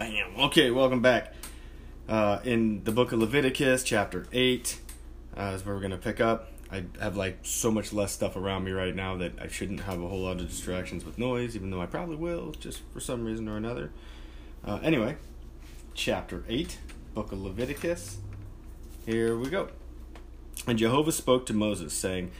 Bam. Okay, welcome back. Uh, in the book of Leviticus, chapter 8, uh, is where we're going to pick up. I have like so much less stuff around me right now that I shouldn't have a whole lot of distractions with noise, even though I probably will, just for some reason or another. Uh, anyway, chapter 8, book of Leviticus. Here we go. And Jehovah spoke to Moses, saying,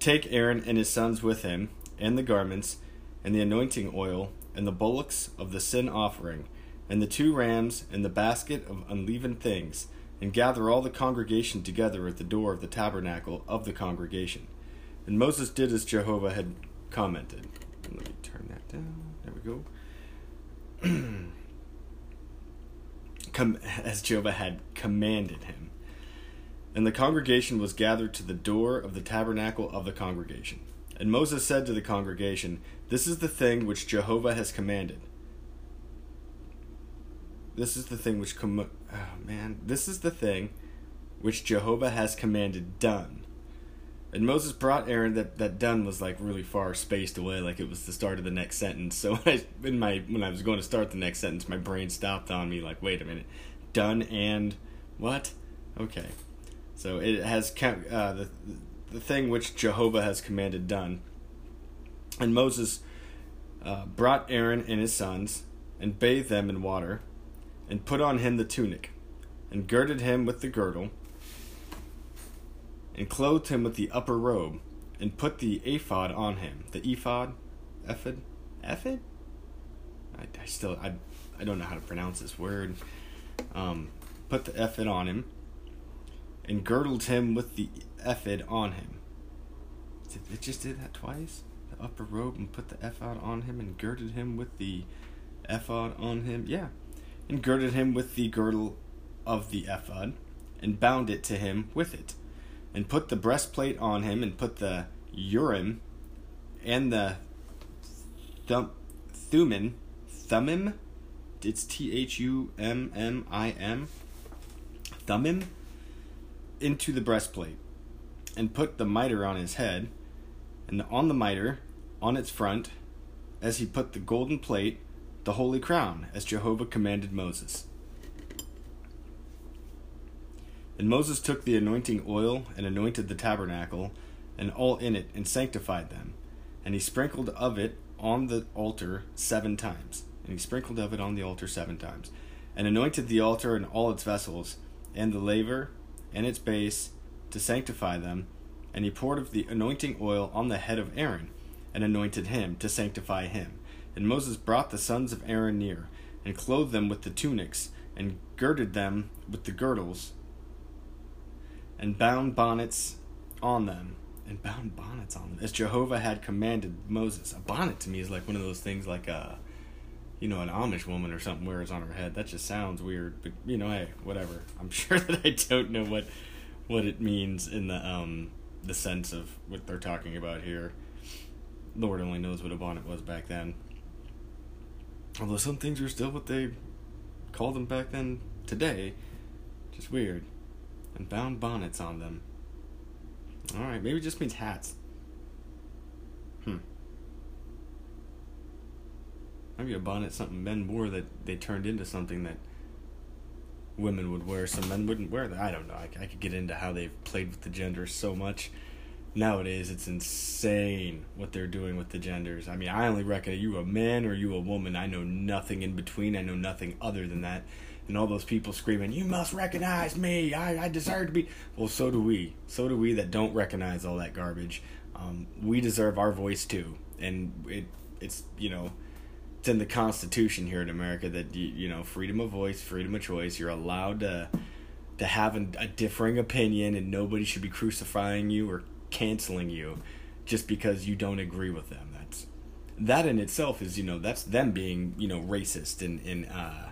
Take Aaron and his sons with him, and the garments, and the anointing oil, and the bullocks of the sin offering, and the two rams, and the basket of unleavened things, and gather all the congregation together at the door of the tabernacle of the congregation. And Moses did as Jehovah had commented. Let me turn that down. There we go. Com- as Jehovah had commanded him. And the congregation was gathered to the door of the tabernacle of the congregation. And Moses said to the congregation, This is the thing which Jehovah has commanded. This is the thing which com- oh man, this is the thing which Jehovah has commanded done. And Moses brought Aaron that that done was like really far spaced away, like it was the start of the next sentence. So I, in my when I was going to start the next sentence, my brain stopped on me, like, wait a minute, done and what? Okay. So it has uh, the the thing which Jehovah has commanded done. And Moses uh, brought Aaron and his sons and bathed them in water, and put on him the tunic, and girded him with the girdle, and clothed him with the upper robe, and put the ephod on him. The ephod, ephod, ephod. I, I still I I don't know how to pronounce this word. Um, put the ephod on him and girdled him with the ephod on him. It just did that twice. The upper robe and put the ephod on him and girded him with the ephod on him. Yeah, and girded him with the girdle of the ephod and bound it to him with it, and put the breastplate on him and put the urim and the thum thummim thummim. It's T H U M M I M thummim into the breastplate, and put the mitre on his head, and on the mitre, on its front, as he put the golden plate, the holy crown, as Jehovah commanded Moses. And Moses took the anointing oil and anointed the tabernacle and all in it and sanctified them. And he sprinkled of it on the altar seven times. And he sprinkled of it on the altar seven times. And anointed the altar and all its vessels, and the laver and its base to sanctify them. And he poured of the anointing oil on the head of Aaron, and anointed him to sanctify him. And Moses brought the sons of Aaron near, and clothed them with the tunics, and girded them with the girdles, and bound bonnets on them, and bound bonnets on them, as Jehovah had commanded Moses. A bonnet to me is like one of those things like a, you know, an Amish woman or something wears on her head. That just sounds weird, but you know, hey, whatever. I'm sure that I don't know what what it means in the um the sense of what they're talking about here. Lord only knows what a bonnet was back then. Although some things are still what they called them back then today. Just weird. And bound bonnets on them. Alright, maybe it just means hats. Hmm. Maybe a bonnet something men wore that they turned into something that women would wear. Some men wouldn't wear that. I don't know. I, I could get into how they've played with the gender so much nowadays it's insane what they're doing with the genders. I mean, I only reckon you a man or you a woman? I know nothing in between. I know nothing other than that. And all those people screaming, "You must recognize me. I, I deserve to be." Well, so do we. So do we that don't recognize all that garbage. Um, we deserve our voice too, and it it's you know it's in the Constitution here in America that you, you know freedom of voice, freedom of choice. You're allowed to to have a, a differing opinion, and nobody should be crucifying you or canceling you just because you don't agree with them. That's that in itself is you know that's them being you know racist and and uh,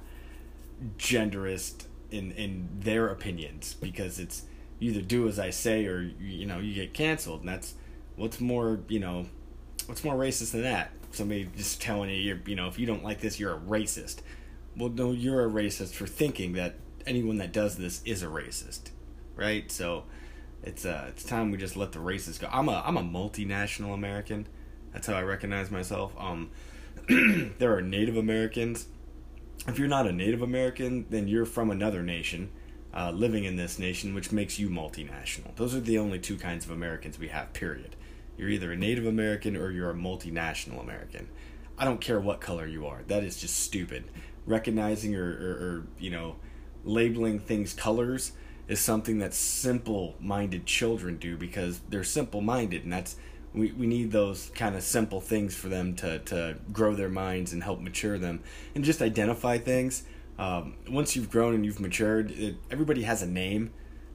genderist in in their opinions because it's either do as I say or you know you get canceled. And that's what's more you know what's more racist than that? Somebody just telling you you're you know if you don't like this you're a racist. Well no you're a racist for thinking that anyone that does this is a racist right? So it's uh it's time we just let the races go. I'm a I'm a multinational American. That's how I recognize myself. Um, there are Native Americans, if you're not a Native American, then you're from another nation, uh, living in this nation, which makes you multinational. Those are the only two kinds of Americans we have. Period. You're either a Native American or you're a multinational American. I don't care what color you are. That is just stupid. Recognizing or, or, or you know, labeling things colors is something that simple minded children do because they're simple minded and that's we, we need those kind of simple things for them to, to grow their minds and help mature them and just identify things. Um, once you've grown and you've matured it, everybody has a name.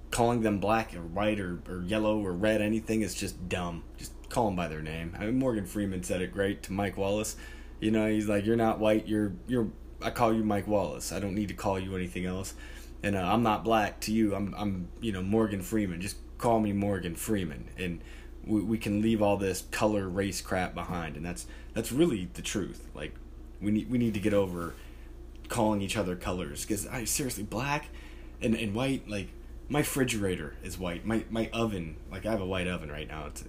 Calling them black or white or, or yellow or red anything is just dumb. Just call them by their name. I mean, morgan freeman said it great to mike wallace. You know he's like you're not white you're you're i call you mike wallace. I don't need to call you anything else and uh, I'm not black to you. I'm I'm you know Morgan Freeman. Just call me Morgan Freeman, and we, we can leave all this color race crap behind. And that's that's really the truth. Like we need we need to get over calling each other colors because I seriously black and and white like my refrigerator is white. My my oven like I have a white oven right now. It's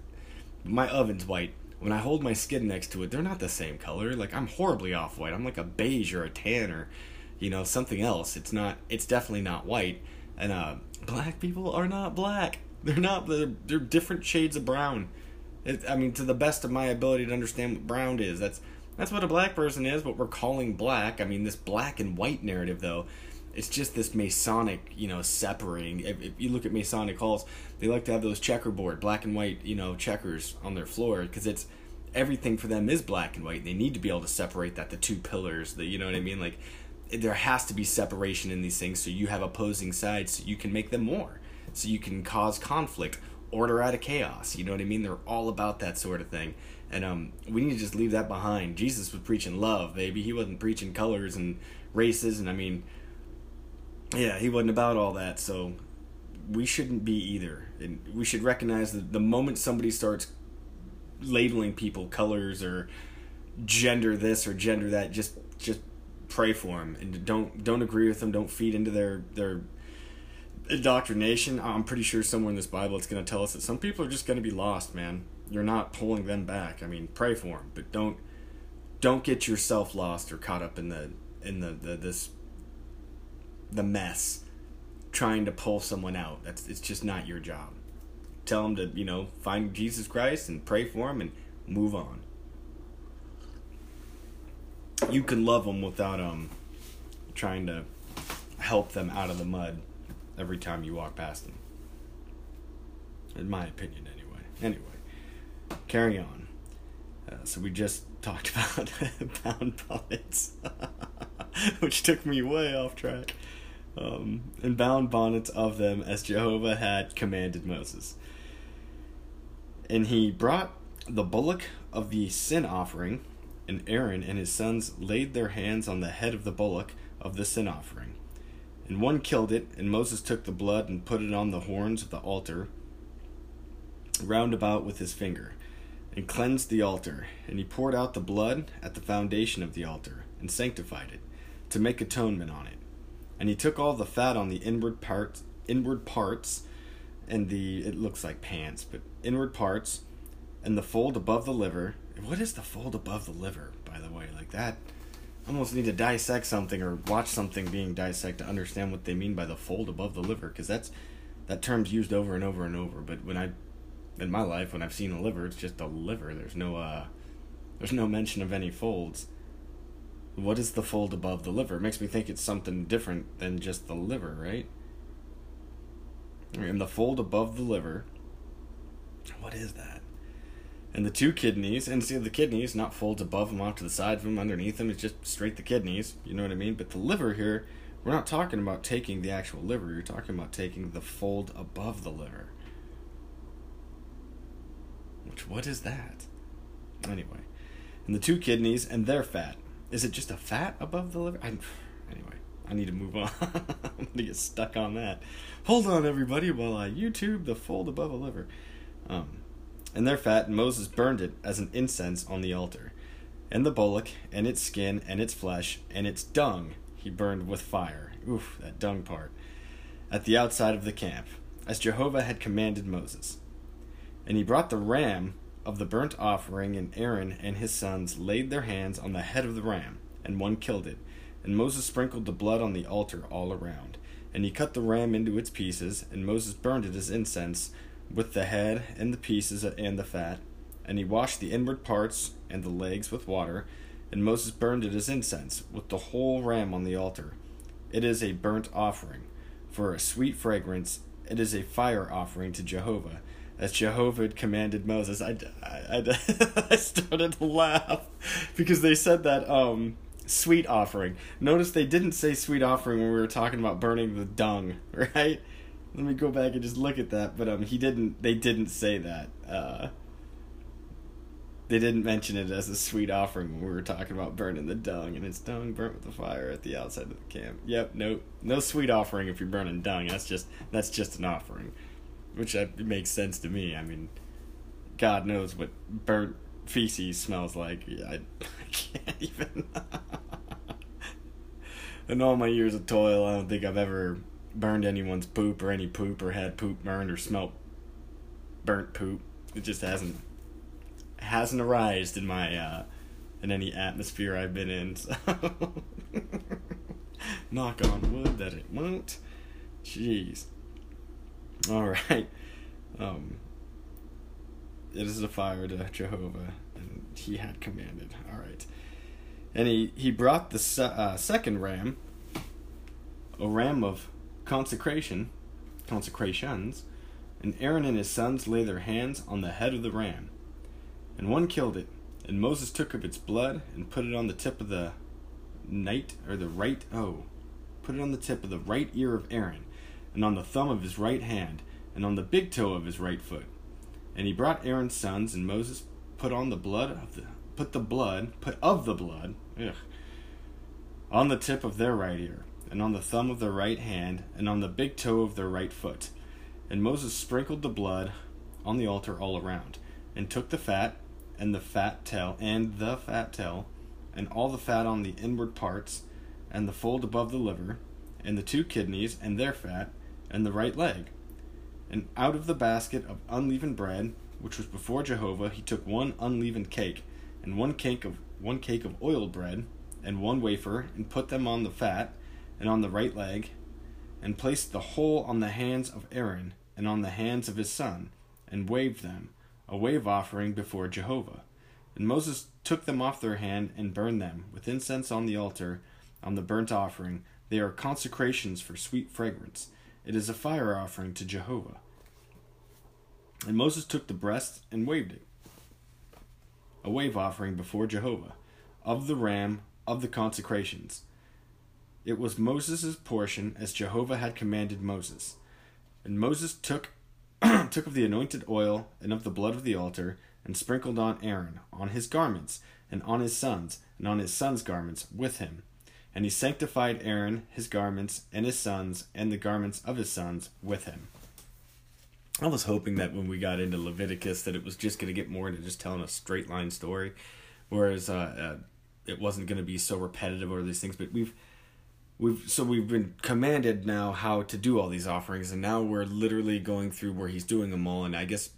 my oven's white. When I hold my skin next to it, they're not the same color. Like I'm horribly off white. I'm like a beige or a tan or you know something else. It's not it's definitely not white. And uh black people are not black. They're not they're, they're different shades of brown. It, i mean to the best of my ability to understand what brown is. That's that's what a black person is what we're calling black. I mean this black and white narrative though it's just this masonic you know separating. If, if you look at masonic halls they like to have those checkerboard black and white you know checkers on their floor because it's everything for them is black and white. They need to be able to separate that the two pillars the you know what i mean? Like there has to be separation in these things so you have opposing sides so you can make them more. So you can cause conflict order out of chaos you know what i mean? They're all about that sort of thing. And um, we need to just leave that behind. Jesus was preaching love baby. He wasn't preaching colors and races and i mean yeah he wasn't about all that. So we shouldn't be either. And we should recognize that the moment somebody starts labeling people colors or gender this or gender that just just pray for them and don't don't agree with them. Don't feed into their their indoctrination. I'm pretty sure somewhere in this Bible it's going to tell us that some people are just going to be lost, man. You're not pulling them back. I mean, pray for them, but don't don't get yourself lost or caught up in the in the, the this the mess trying to pull someone out. That's it's just not your job. Tell them to, you know, find Jesus Christ and pray for him and move on you can love them without um trying to help them out of the mud every time you walk past them. In my opinion, anyway. Anyway, carry on. Uh, so we just talked about bound bonnets, which took me way off track. Um, and bound bonnets of them as Jehovah had commanded Moses. And he brought the bullock of the sin offering and Aaron and his sons laid their hands on the head of the bullock of the sin offering. And one killed it, and Moses took the blood and put it on the horns of the altar round about with his finger, and cleansed the altar. And he poured out the blood at the foundation of the altar, and sanctified it, to make atonement on it. And he took all the fat on the inward parts, inward parts, and the it looks like pants, but inward parts, and the fold above the liver, what is the fold above the liver, by the way? Like that. Almost need to dissect something or watch something being dissected to understand what they mean by the fold above the liver, because that's that term's used over and over and over. But when I, in my life, when I've seen a liver, it's just a liver. There's no uh, there's no mention of any folds. What is the fold above the liver? It makes me think it's something different than just the liver, right? And the fold above the liver. What is that? And the two kidneys, and see the kidneys not folds above them, off to the side of them, underneath them. It's just straight the kidneys. You know what I mean? But the liver here, we're not talking about taking the actual liver. You're talking about taking the fold above the liver. Which what is that? Anyway, and the two kidneys and their fat. Is it just a fat above the liver? I, anyway, I need to move on. I'm gonna get stuck on that. Hold on, everybody, while I YouTube the fold above a liver. Um, and their fat, and Moses burned it as an incense on the altar. And the bullock, and its skin, and its flesh, and its dung he burned with fire. Oof, that dung part. At the outside of the camp, as Jehovah had commanded Moses. And he brought the ram of the burnt offering, and Aaron and his sons laid their hands on the head of the ram, and one killed it, And Moses sprinkled the blood on the altar all around. And he cut the ram into its pieces, and Moses burned it as incense, with the head and the pieces and the fat. And he washed the inward parts and the legs with water, and Moses burned it as incense, with the whole ram on the altar. It is a burnt offering, for a sweet fragrance. It is a fire offering to Jehovah, as Jehovah had commanded Moses. I, I, I, I started to laugh because they said that um, sweet offering. Notice they didn't say sweet offering when we were talking about burning the dung, right? Let me go back and just look at that. But um, he didn't. They didn't say that. Uh, they didn't mention it as a sweet offering when we were talking about burning the dung, and it's dung burnt with the fire at the outside of the camp. Yep, no, no sweet offering if you're burning dung. That's just that's just an offering, which I, makes sense to me. I mean, God knows what burnt feces smells like. I, I can't even. In all my years of toil, I don't think I've ever burned anyone's poop or any poop or had poop burned or smelt burnt poop. It just hasn't hasn't arisen in my uh, in any atmosphere I've been in. So. Knock on wood that it won't. Jeez. All right. Um, it is a fire to Jehovah, and he had commanded. All right. And he, he brought the se- uh, second ram, a ram of consecration, consecrations, and Aaron and his sons lay their hands on the head of the ram and one killed it. And Moses took of its blood and put it on the tip of the night or the right oh, put it on the tip of the right ear of Aaron, and on the thumb of his right hand, and on the big toe of his right foot. And he brought Aaron's sons, and Moses put on the blood of the put the blood put of the blood ugh, on the tip of their right ear, and on the thumb of their right hand, and on the big toe of their right foot. And Moses sprinkled the blood on the altar all around, and took the fat and the fat tail and the fat tail and all the fat on the inward parts and the fold above the liver and the two kidneys and their fat and the right leg and out of the basket of unleavened bread which was before Jehovah he took one unleavened cake and one cake of one cake of oiled bread and one wafer and put them on the fat and on the right leg and placed the whole on the hands of Aaron and on the hands of his son and waved them a wave offering before Jehovah. And Moses took them off their hand and burned them with incense on the altar on the burnt offering. They are consecrations for sweet fragrance. It is a fire offering to Jehovah. And Moses took the breast and waved it, a wave offering before Jehovah, of the ram of the consecrations. It was Moses' portion as Jehovah had commanded Moses. And Moses took took of the anointed oil and of the blood of the altar, and sprinkled on Aaron, on his garments, and on his sons, and on his sons' garments with him. And he sanctified Aaron, his garments, and his sons, and the garments of his sons with him. I was hoping that when we got into Leviticus that it was just going to get more into just telling a straight line story, whereas uh, uh, it wasn't going to be so repetitive or these things. But we've we've so we've been commanded now how to do all these offerings and now we're literally going through where he's doing them all and i guess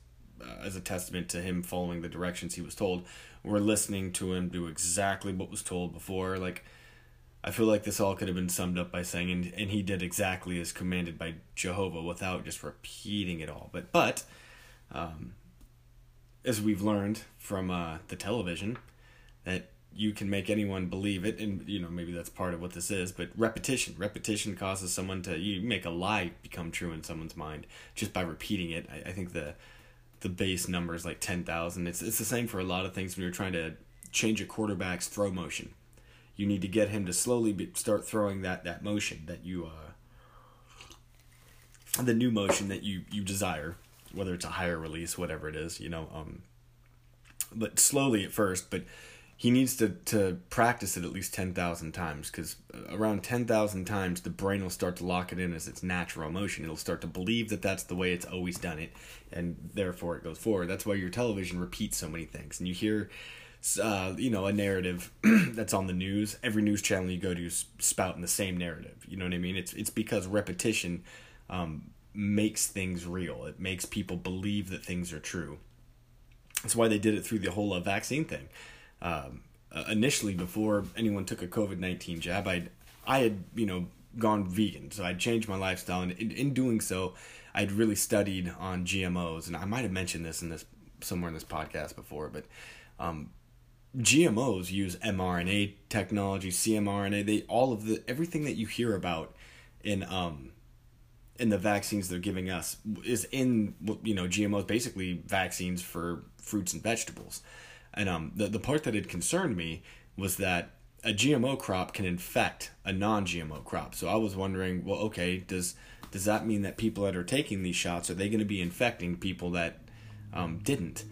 uh, as a testament to him following the directions he was told we're listening to him do exactly what was told before like i feel like this all could have been summed up by saying and, and he did exactly as commanded by jehovah without just repeating it all but but um, as we've learned from uh, the television that you can make anyone believe it and you know maybe that's part of what this is but repetition. Repetition causes someone to you make a lie become true in someone's mind just by repeating it. I, I think the the base number is like 10,000 it's it's the same for a lot of things when you're trying to change a quarterback's throw motion. You need to get him to slowly be, start throwing that that motion that you uh the new motion that you you desire whether it's a higher release whatever it is you know um but slowly at first but he needs to, to practice it at least 10,000 times because around 10,000 times the brain will start to lock it in as its natural emotion. It'll start to believe that that's the way it's always done it, and therefore it goes forward. That's why your television repeats so many things. And you hear, uh, you know, a narrative that's on the news. Every news channel you go to is spouting the same narrative. You know what I mean? It's, it's because repetition um, makes things real, it makes people believe that things are true. That's why they did it through the whole uh, vaccine thing um, uh, initially before anyone took a COVID nineteen jab, I I had you know gone vegan, so I'd changed my lifestyle, and in, in doing so, I'd really studied on GMOs, and I might have mentioned this in this somewhere in this podcast before, but um, GMOs use mRNA technology, CMRNA, they all of the everything that you hear about in um in the vaccines they're giving us is in you know GMOs basically vaccines for fruits and vegetables. And um the the part that had concerned me was that a GMO crop can infect a non-GMO crop. So I was wondering, well okay, does does that mean that people that are taking these shots are they going to be infecting people that um, didn't?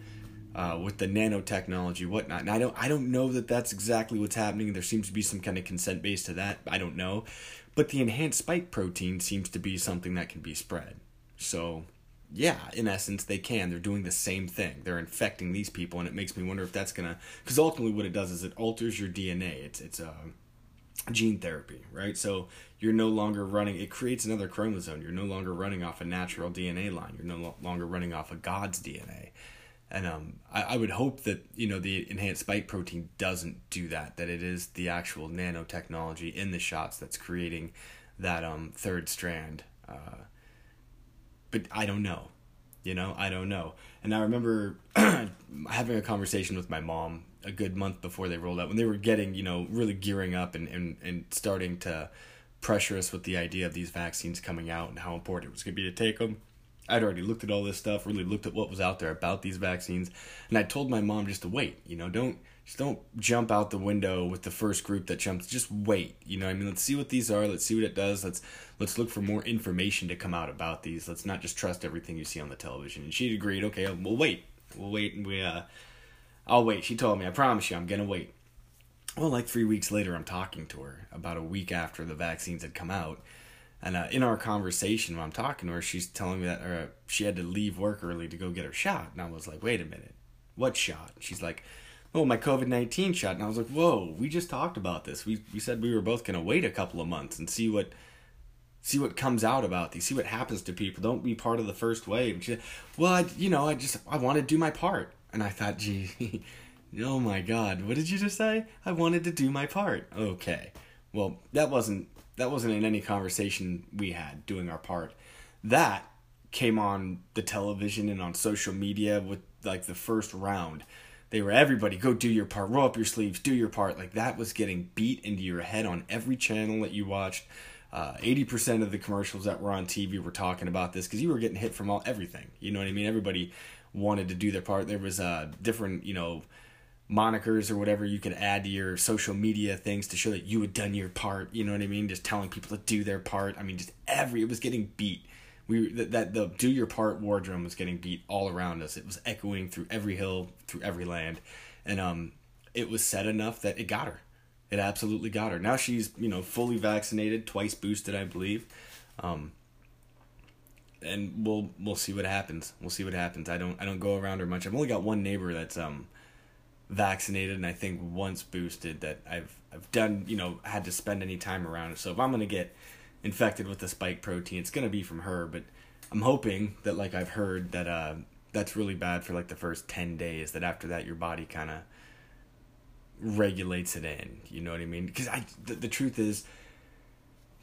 uh, with the nanotechnology, whatnot. And I don't, I don't know that that's exactly what's happening. There seems to be some kind of consent base to that. I don't know, but the enhanced spike protein seems to be something that can be spread. So, yeah, in essence, they can. They're doing the same thing. They're infecting these people, and it makes me wonder if that's gonna. Because ultimately, what it does is it alters your DNA. It's it's a uh, gene therapy, right? So you're no longer running. It creates another chromosome. You're no longer running off a natural DNA line. You're no longer running off a God's DNA and um, I, I would hope that you know the enhanced spike protein doesn't do that. That it is the actual nanotechnology in the shots that's creating that um third strand. Uh, but I don't know, you know, I don't know. And I remember having a conversation with my mom a good month before they rolled out when they were getting you know really gearing up and and, and starting to pressure us with the idea of these vaccines coming out and how important it was going to be to take them I'd already looked at all this stuff, really looked at what was out there about these vaccines, and I told my mom just to wait. You know, don't just don't jump out the window with the first group that jumps. Just wait. You know, I mean, let's see what these are. Let's see what it does. Let's let's look for more information to come out about these. Let's not just trust everything you see on the television. And she agreed. Okay, we'll wait. We'll wait, and we uh, I'll wait. She told me. I promise you, I'm gonna wait. Well, like three weeks later, I'm talking to her about a week after the vaccines had come out and uh, in our conversation, when I'm talking to her, she's telling me that uh, she had to leave work early to go get her shot. And I was like, wait a minute, what shot? She's like, oh, my COVID 19 shot. And I was like, whoa, we just talked about this. We, we said we were both going to wait a couple of months and see what see what comes out about these, see what happens to people. Don't be part of the first wave. She well, I, you know, I just, I want to do my part. And I thought, gee, oh my God, what did you just say? I wanted to do my part. Okay. Well, that wasn't that wasn't in any conversation we had doing our part. That came on the television and on social media with like the first round. They were everybody go do your part, roll up your sleeves, do your part. Like that was getting beat into your head on every channel that you watched. Uh, 80% of the commercials that were on TV were talking about this because you were getting hit from all everything. You know what I mean? Everybody wanted to do their part. There was uh, different, you know, monikers or whatever you could add to your social media things to show that you had done your part. You know what I mean? Just telling people to do their part. I mean, just every it was getting beat. We that, that the do your part war drum was getting beat all around us. It was echoing through every hill, through every land, and um, it was said enough that it got her. It absolutely got her. Now she's you know fully vaccinated, twice boosted, I believe. Um, and we'll we'll see what happens. We'll see what happens. I don't I don't go around her much. I've only got one neighbor that's um vaccinated and I think once boosted that I've I've done you know had to spend any time around. So if I'm gonna get infected with the spike protein, it's gonna be from her. But I'm hoping that like I've heard that uh, that's really bad for like the first ten days. That after that your body kind of regulates it in. You know what I mean? Because I the, the truth is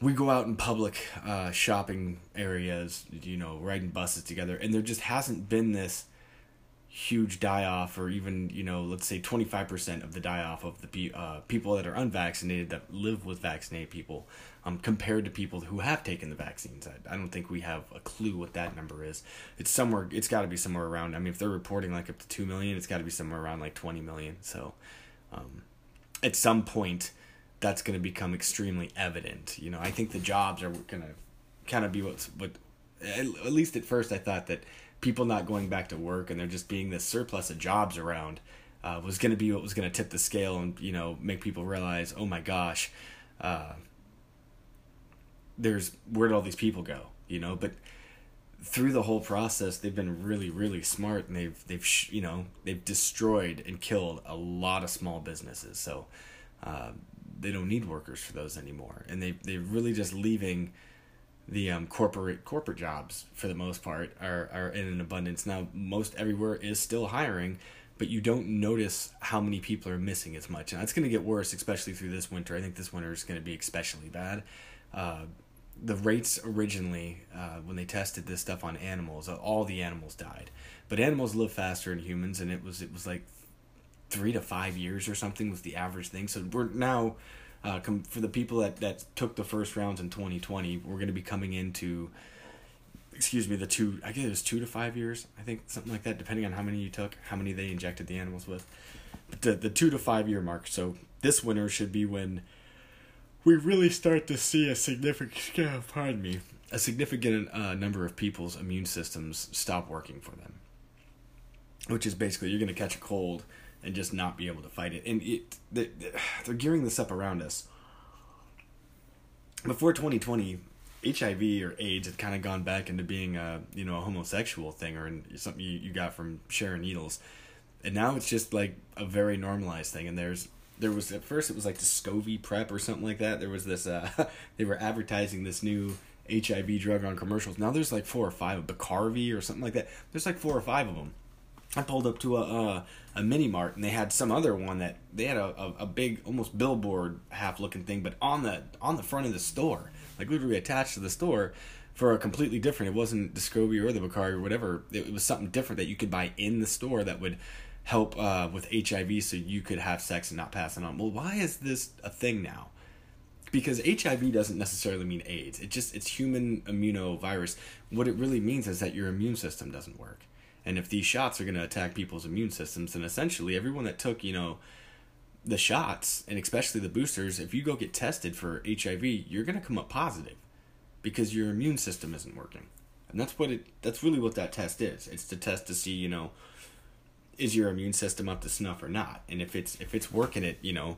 we go out in public uh, shopping areas, you know, riding buses together, and there just hasn't been this huge die off, or even you know, let's say twenty five percent of the die off of the uh, people that are unvaccinated that live with vaccinated people, um, compared to people who have taken the vaccines. I, I don't think we have a clue what that number is. It's somewhere. It's got to be somewhere around. I mean, if they're reporting like up to two million, it's got to be somewhere around like twenty million. So, um, at some point, that's going to become extremely evident. You know, I think the jobs are going to kind of be what's what. At least at first, I thought that people not going back to work and there just being this surplus of jobs around uh, was going to be what was going to tip the scale and you know make people realize oh my gosh uh, there's where did all these people go you know but through the whole process they've been really really smart and they've they've you know they've destroyed and killed a lot of small businesses so uh, they don't need workers for those anymore and they they're really just leaving the um, corporate corporate jobs for the most part are, are in an abundance now most everywhere is still hiring but you don't notice how many people are missing as much. And that's going to get worse, especially through this winter. I think this winter is going to be especially bad. Uh, the rates originally, uh, when they tested this stuff on animals, all the animals died. But animals live faster than humans, and it was it was like three to five years or something was the average thing. So we're now uh, com- for the people that that took the first rounds in 2020, we're going to be coming into excuse me the two I guess it was two to five years I think something like that depending on how many you took how many they injected the animals with but the the two to five year mark. So this winter should be when we really start to see a significant pardon me a significant uh, number of people's immune systems stop working for them which is basically you're going to catch a cold and just not be able to fight it. And it they're gearing this up around us. Before 2020, HIV or AIDS had kind of gone back into being a you know a homosexual thing or something you, you got from sharing needles, and now it's just like a very normalized thing. And there's there was at first it was like the Scovy Prep or something like that. There was this uh, they were advertising this new HIV drug on commercials. Now there's like four or five, Biktarvy or something like that. There's like four or five of them. I pulled up to a uh, a mini mart and they had some other one that they had a, a, a, big almost billboard half looking thing, but on the on the front of the store, like literally attached to the store, for a completely different. It wasn't Scovy or the Bacardi or whatever. It, was something different that you could buy in the store that would help uh, with HIV, so you could have sex and not pass it on. Well, why is this a thing now? Because HIV doesn't necessarily mean AIDS. It just it's human immunovirus. What it really means is that your immune system doesn't work and if these shots are going to attack people's immune systems, then essentially everyone that took, you know, the shots and especially the boosters, if you go get tested for HIV, you're going to come up positive because your immune system isn't working. And that's what it that's really what that test is. It's to test to see, you know, is your immune system up to snuff or not. And if it's if it's working at, you know,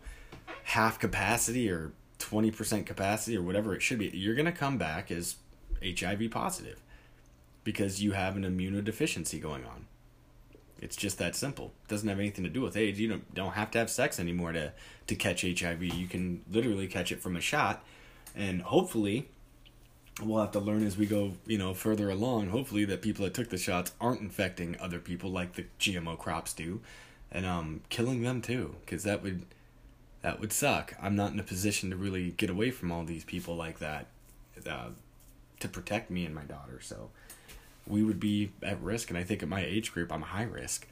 half capacity or 20% capacity or whatever it should be, you're to come back as HIV positive because you have an immunodeficiency going on. It's just that simple. It doesn't have anything to do with AIDS. You don't don't have to have sex anymore to to catch HIV. You can literally catch it from a shot, and hopefully, we'll have to learn as we go. You know, further along. Hopefully, that people that took the shots aren't infecting other people like the GMO crops do, and um, killing them too. Because that would that would suck. I'm not in a position to really get away from all these people like that, uh, to protect me and my daughter. So we would be at risk. And I think at my age group, I'm high risk.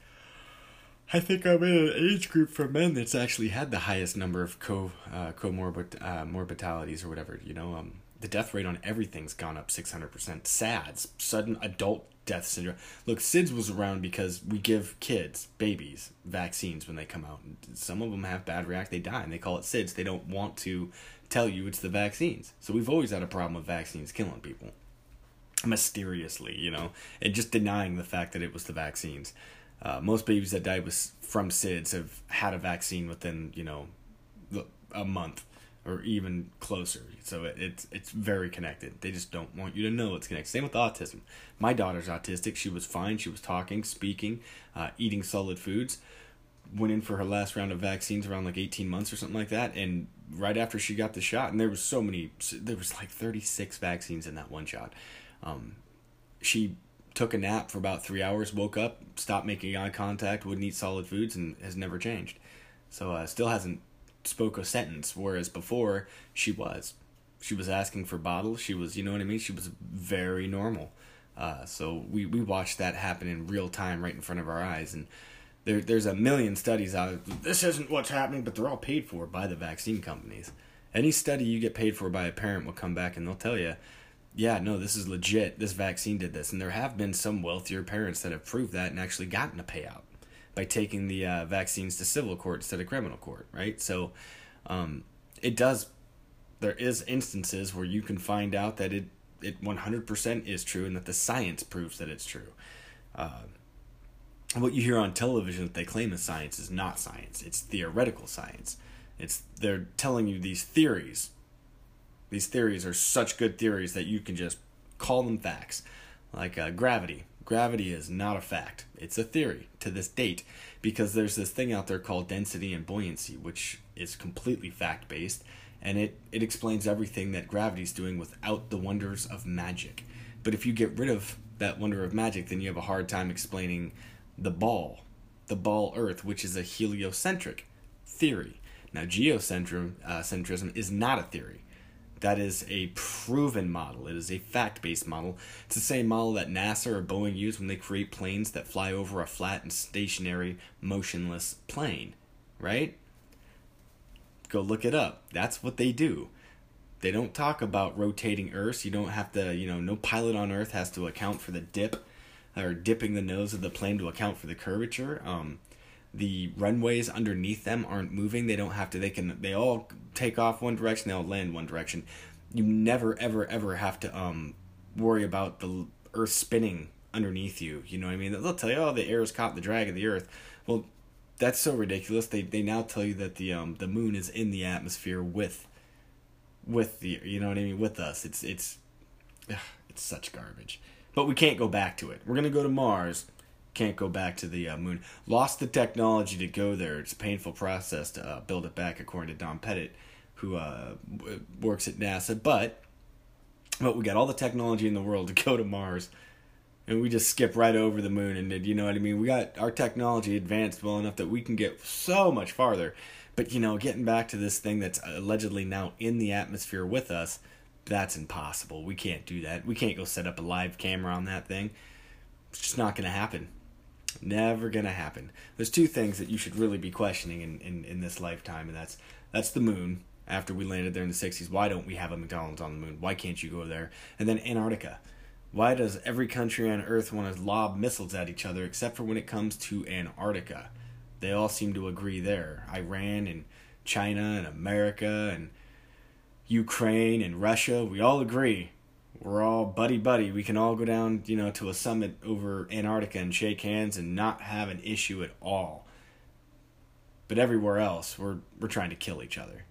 I think I'm in an age group for men that's actually had the highest number of co uh, comorbid uh, morbidalities or whatever. You know, um, the death rate on everything's gone up six hundred percent. SADS, sudden adult death syndrome. Look, SIDS was around because we give kids, babies, vaccines when they come out. Some of them have bad react, they die, and they call it SIDS. They don't want to tell you it's the vaccines. So we've always had a problem with vaccines killing people mysteriously, you know, and just denying the fact that it was the vaccines. Uh, most babies that died was from SIDS have had a vaccine within, you know, a month or even closer. So it, it's it's very connected. They just don't want you to know it's connected. Same with autism. My daughter's autistic. She was fine. She was talking, speaking, uh, eating solid foods. Went in for her last round of vaccines around like 18 months or something like that. And right after she got the shot, and there was so many, there was like 36 vaccines in that one shot. Um, she took a nap for about three hours, woke up, stopped making eye contact, wouldn't eat solid foods, and has never changed. So uh, still hasn't spoke a sentence. Whereas before she was, she was asking for bottles. She was, you know what I mean. She was very normal. Uh, so we we watched that happen in real time, right in front of our eyes, and there there's a million studies out. This isn't what's happening, but they're all paid for by the vaccine companies. Any study you get paid for by a parent will come back and they'll tell you yeah, no, this is legit. This vaccine did this. And there have been some wealthier parents that have proved that and actually gotten a payout by taking the uh, vaccines to civil court instead of criminal court, right? So um, it does, there is instances where you can find out that it, it 100% is true and that the science proves that it's true. Uh, what you hear on television that they claim is science is not science. It's theoretical science. It's they're telling you these theories these theories are such good theories that you can just call them facts. Like uh, gravity. Gravity is not a fact. It's a theory to this date because there's this thing out there called density and buoyancy, which is completely fact based, and it, it explains everything that gravity's doing without the wonders of magic. But if you get rid of that wonder of magic, then you have a hard time explaining the ball the ball Earth, which is a heliocentric theory. Now, geocentrism uh, is not a theory. That is a proven model. It is a fact based model. It's the same model that NASA or Boeing use when they create planes that fly over a flat and stationary, motionless plane, right? Go look it up. That's what they do. They don't talk about rotating Earth. You don't have to, you know, no pilot on Earth has to account for the dip or dipping the nose of the plane to account for the curvature. Um, the runways underneath them aren't moving. They don't have to. They can. They all take off one direction. They all land one direction. You never, ever, ever have to um, worry about the Earth spinning underneath you. You know what I mean? They'll tell you, oh, the air is caught the drag of the Earth. Well, that's so ridiculous. They they now tell you that the um the moon is in the atmosphere with with the you know what I mean with us. It's it's ugh, it's such garbage. But we can't go back to it. We're gonna go to Mars can't go back to the uh, moon. Lost the technology to go there. It's a painful process to uh, build it back, according to Don Pettit, who uh, works at NASA. But but we got all the technology in the world to go to Mars, and we just skip right over the moon. And you know what I mean? We got our technology advanced well enough that we can get so much farther. But you know, getting back to this thing that's allegedly now in the atmosphere with us, that's impossible. We can't do that. We can't go set up a live camera on that thing. It's just not going to happen. Never gonna happen. There's two things that you should really be questioning in, in, in this lifetime, and that's that's the moon. After we landed there in the '60s, why don't we have a McDonald's on the moon? Why can't you go there? And then Antarctica. Why does every country on Earth want to lob missiles at each other, except for when it comes to Antarctica? They all seem to agree there. Iran and China and America and Ukraine and Russia, we all agree we're all buddy buddy. We can all go down, you know, to a summit over Antarctica and shake hands and not have an issue at all. But everywhere else, we're we're trying to kill each other.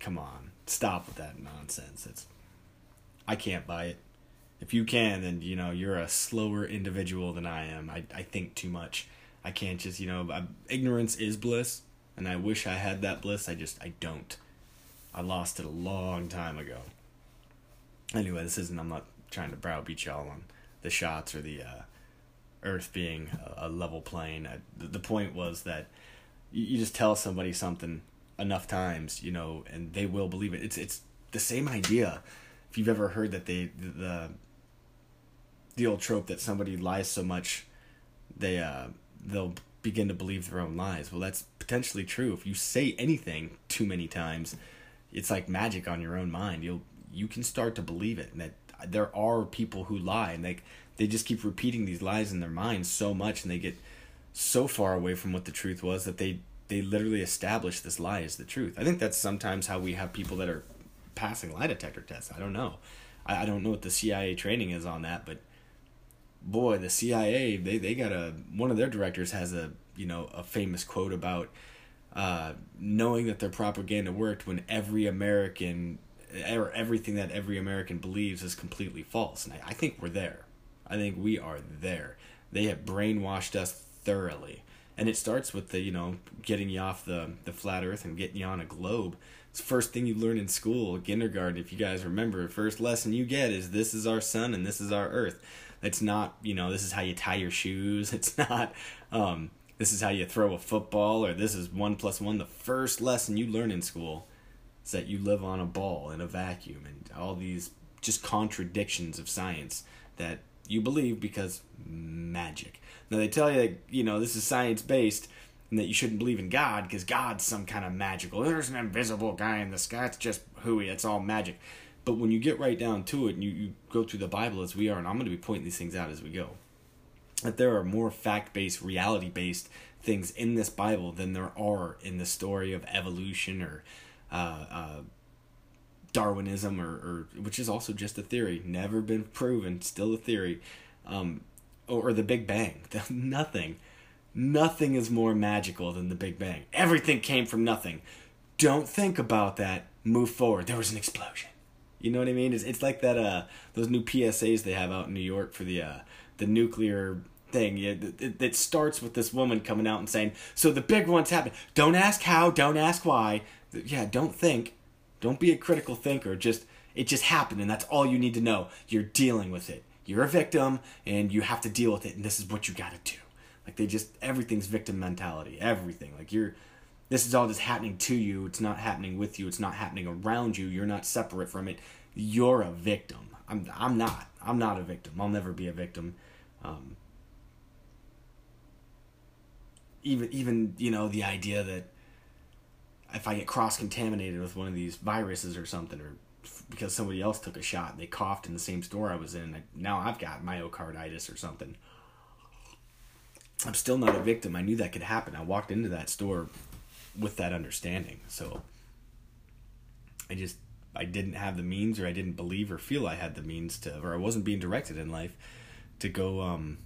Come on, stop with that nonsense. It's I can't buy it. If you can, then you know you're a slower individual than I am. I I think too much. I can't just you know I'm, ignorance is bliss, and I wish I had that bliss. I just I don't. I lost it a long time ago anyway, this isn't. I'm not trying to browbeat y'all on the shots or the uh, Earth being a, a level plane. I, the, point was that you, you just tell somebody something enough times, you know, and they will believe it. It's it's the same idea. If you've ever heard that they the the old trope that somebody lies so much, they uh they'll begin to believe their own lies. Well, that's potentially true. If you say anything too many times, it's like magic on your own mind. You'll you can start to believe it and that there are people who lie and they they just keep repeating these lies in their minds so much and they get so far away from what the truth was that they they literally establish this lie as the truth. I think that's sometimes how we have people that are passing lie detector tests. I don't know. I, I don't know what the CIA training is on that, but boy, the CIA they, they got a one of their directors has a you know a famous quote about uh, knowing that their propaganda worked when every American or everything that every American believes is completely false. And I, I think we're there. I think we are there. They have brainwashed us thoroughly. And it starts with the, you know, getting you off the, the flat earth and getting you on a globe. It's the first thing you learn in school, kindergarten, if you guys remember. First lesson you get is this is our sun and this is our earth. It's not, you know, this is how you tie your shoes. It's not, um, this is how you throw a football or this is one plus one. The first lesson you learn in school that you live on a ball in a vacuum and all these just contradictions of science that you believe because magic. Now they tell you that, you know, this is science based and that you shouldn't believe in God because God's some kind of magical. There's an invisible guy in the sky. It's just hooey. It's all magic. But when you get right down to it and you, you go through the Bible as we are, and I'm going to be pointing these things out as we go, that there are more fact based, reality based things in this Bible than there are in the story of evolution or uh, uh, Darwinism, or, or which is also just a theory, never been proven, still a theory, um, or, or the Big Bang. nothing, nothing is more magical than the Big Bang. Everything came from nothing. Don't think about that. Move forward. There was an explosion. You know what I mean? It's, it's like that. Uh, those new PSAs they have out in New York for the uh, the nuclear thing. It, it, it, starts with this woman coming out and saying, "So the big one's happened. Don't ask how. Don't ask why yeah, don't think. Don't be a critical thinker. Just it just happened and that's all you need to know. You're dealing with it. You're a victim and you have to deal with it and this is what you got to do. Like they just everything's victim mentality. Everything. Like you're this is all just happening to you. It's not happening with you. It's not happening around you. You're not separate from it. You're a victim. I'm I'm not. I'm not a victim. I'll never be a victim. Um, even even you know the idea that if I get cross contaminated with one of these viruses or something, or because somebody else took a shot, and they coughed in the same store I was in, now I've got myocarditis or something. I'm still not a victim. I knew that could happen. I walked into that store with that understanding. So I just I didn't have the means or I didn't believe or feel I had the means to or I wasn't being directed in life to go um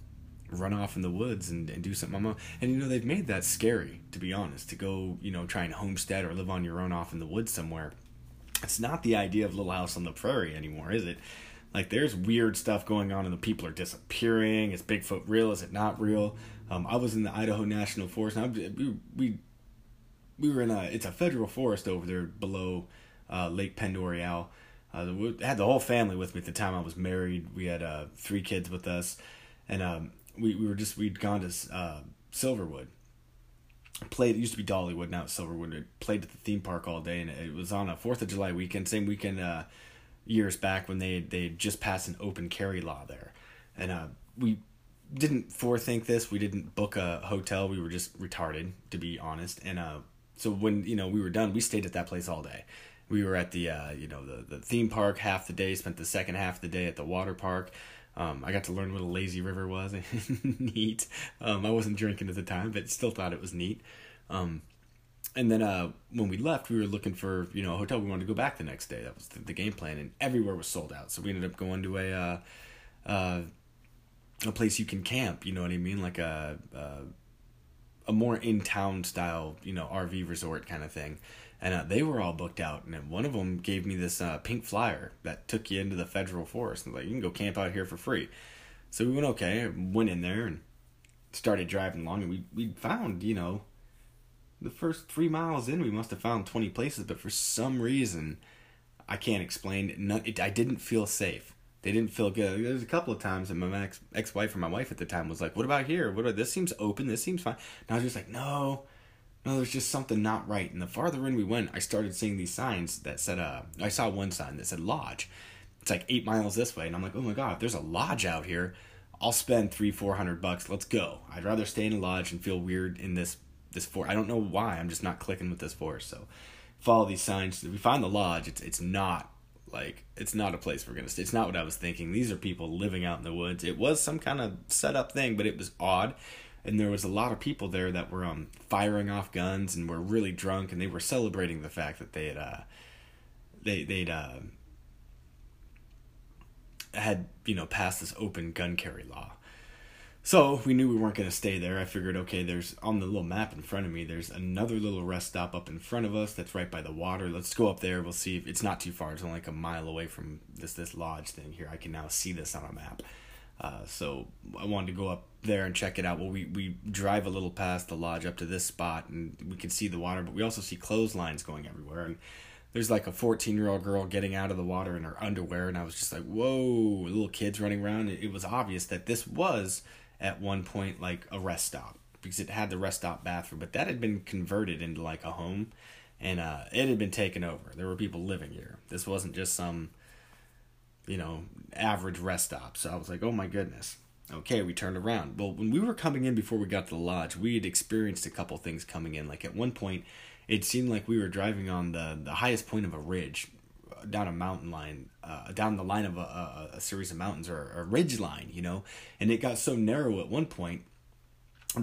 run off in the woods and, and do something on my own. And you know, they've made that scary, to be honest, to go, you know, try and homestead or live on your own off in the woods somewhere. It's not the idea of Little House on the Prairie anymore, is it? Like, there's weird stuff going on, and the people are disappearing. Is Bigfoot real? Is it not real? Um, I was in the Idaho National Forest, and I, we, we we were in a it's a federal forest over there below uh, Lake Pend Oreille. Uh, we had the whole family with me at the time I was married. We had uh, three kids with us, and um, we, we were just we'd gone to uh, Silverwood. Played it used to be Dollywood, now it's Silverwood. We played at the theme park all day, and it was on a Fourth of July weekend, same weekend uh, years back when they they just passed an open carry law there, and uh, we didn't forethink this. We didn't book a hotel. We were just retarded, to be honest. And uh, so when you know we were done, we stayed at that place all day. We were at the uh, you know the the theme park half the day. Spent the second half of the day at the water park. Um, I got to learn what a lazy river was. neat. Um, I wasn't drinking at the time, but still thought it was neat. Um, and then uh, when we left, we were looking for you know a hotel. We wanted to go back the next day. That was the, the game plan, and everywhere was sold out. So we ended up going to a uh, uh, a place you can camp. You know what I mean, like a a, a more in town style, you know, RV resort kind of thing and uh, they were all booked out. And one of them gave me this uh, pink flyer that took you into the federal forest. And like, you can go camp out here for free. So we went okay, went in there and started driving along, and we we found you know the first three miles in, we must have found twenty places, but for some reason, I can't explain. It, it I didn't feel safe. They didn't feel good. There's a couple of times that my ex ex wife or my wife at the time was like, "What about here? What? Are, this seems open. This seems fine." And I was just like, "No." No, there's just something not right. And the farther in we went, I started seeing these signs that said, uh, I saw one sign that said lodge. It's like eight miles this way. And I'm like, oh my God, if there's a lodge out here, I'll spend three, four hundred bucks. Let's go. I'd rather stay in a lodge and feel weird in this, this forest. I don't know why. I'm just not clicking with this forest. So follow these signs. If We find the lodge. It's, it's not like, it's not a place we're going to stay. It's not what I was thinking. These are people living out in the woods. It was some kind of set up thing, but it was odd and there was a lot of people there that were um, firing off guns and were really drunk and they were celebrating the fact that they had uh, they they'd uh, had you know passed this open gun carry law. So we knew we weren't going to stay there. I figured, okay, there's on the little map in front of me. There's another little rest stop up in front of us that's right by the water. Let's go up there. We'll see if it's not too far. It's only like a mile away from this this lodge thing here. I can now see this on a map. Uh, so I wanted to go up there and check it out. Well, we, we drive a little past the lodge up to this spot and we can see the water, but we also see clotheslines going everywhere. And there's like a 14 year old girl getting out of the water in her underwear. And I was just like, whoa, little kids running around. It was obvious that this was at one point like a rest stop because it had the rest stop bathroom, but that had been converted into like a home and uh, it had been taken over. There were people living here. This wasn't just some you know, average rest stop. So I was like, oh my goodness. Okay, we turned around. Well, when we were coming in before we got to the lodge, we had experienced a couple things coming in. Like at one point, it seemed like we were driving on the, the highest point of a ridge uh, down a mountain line, uh, down the line of a, a, a series of mountains or a ridge line, you know, and it got so narrow at one point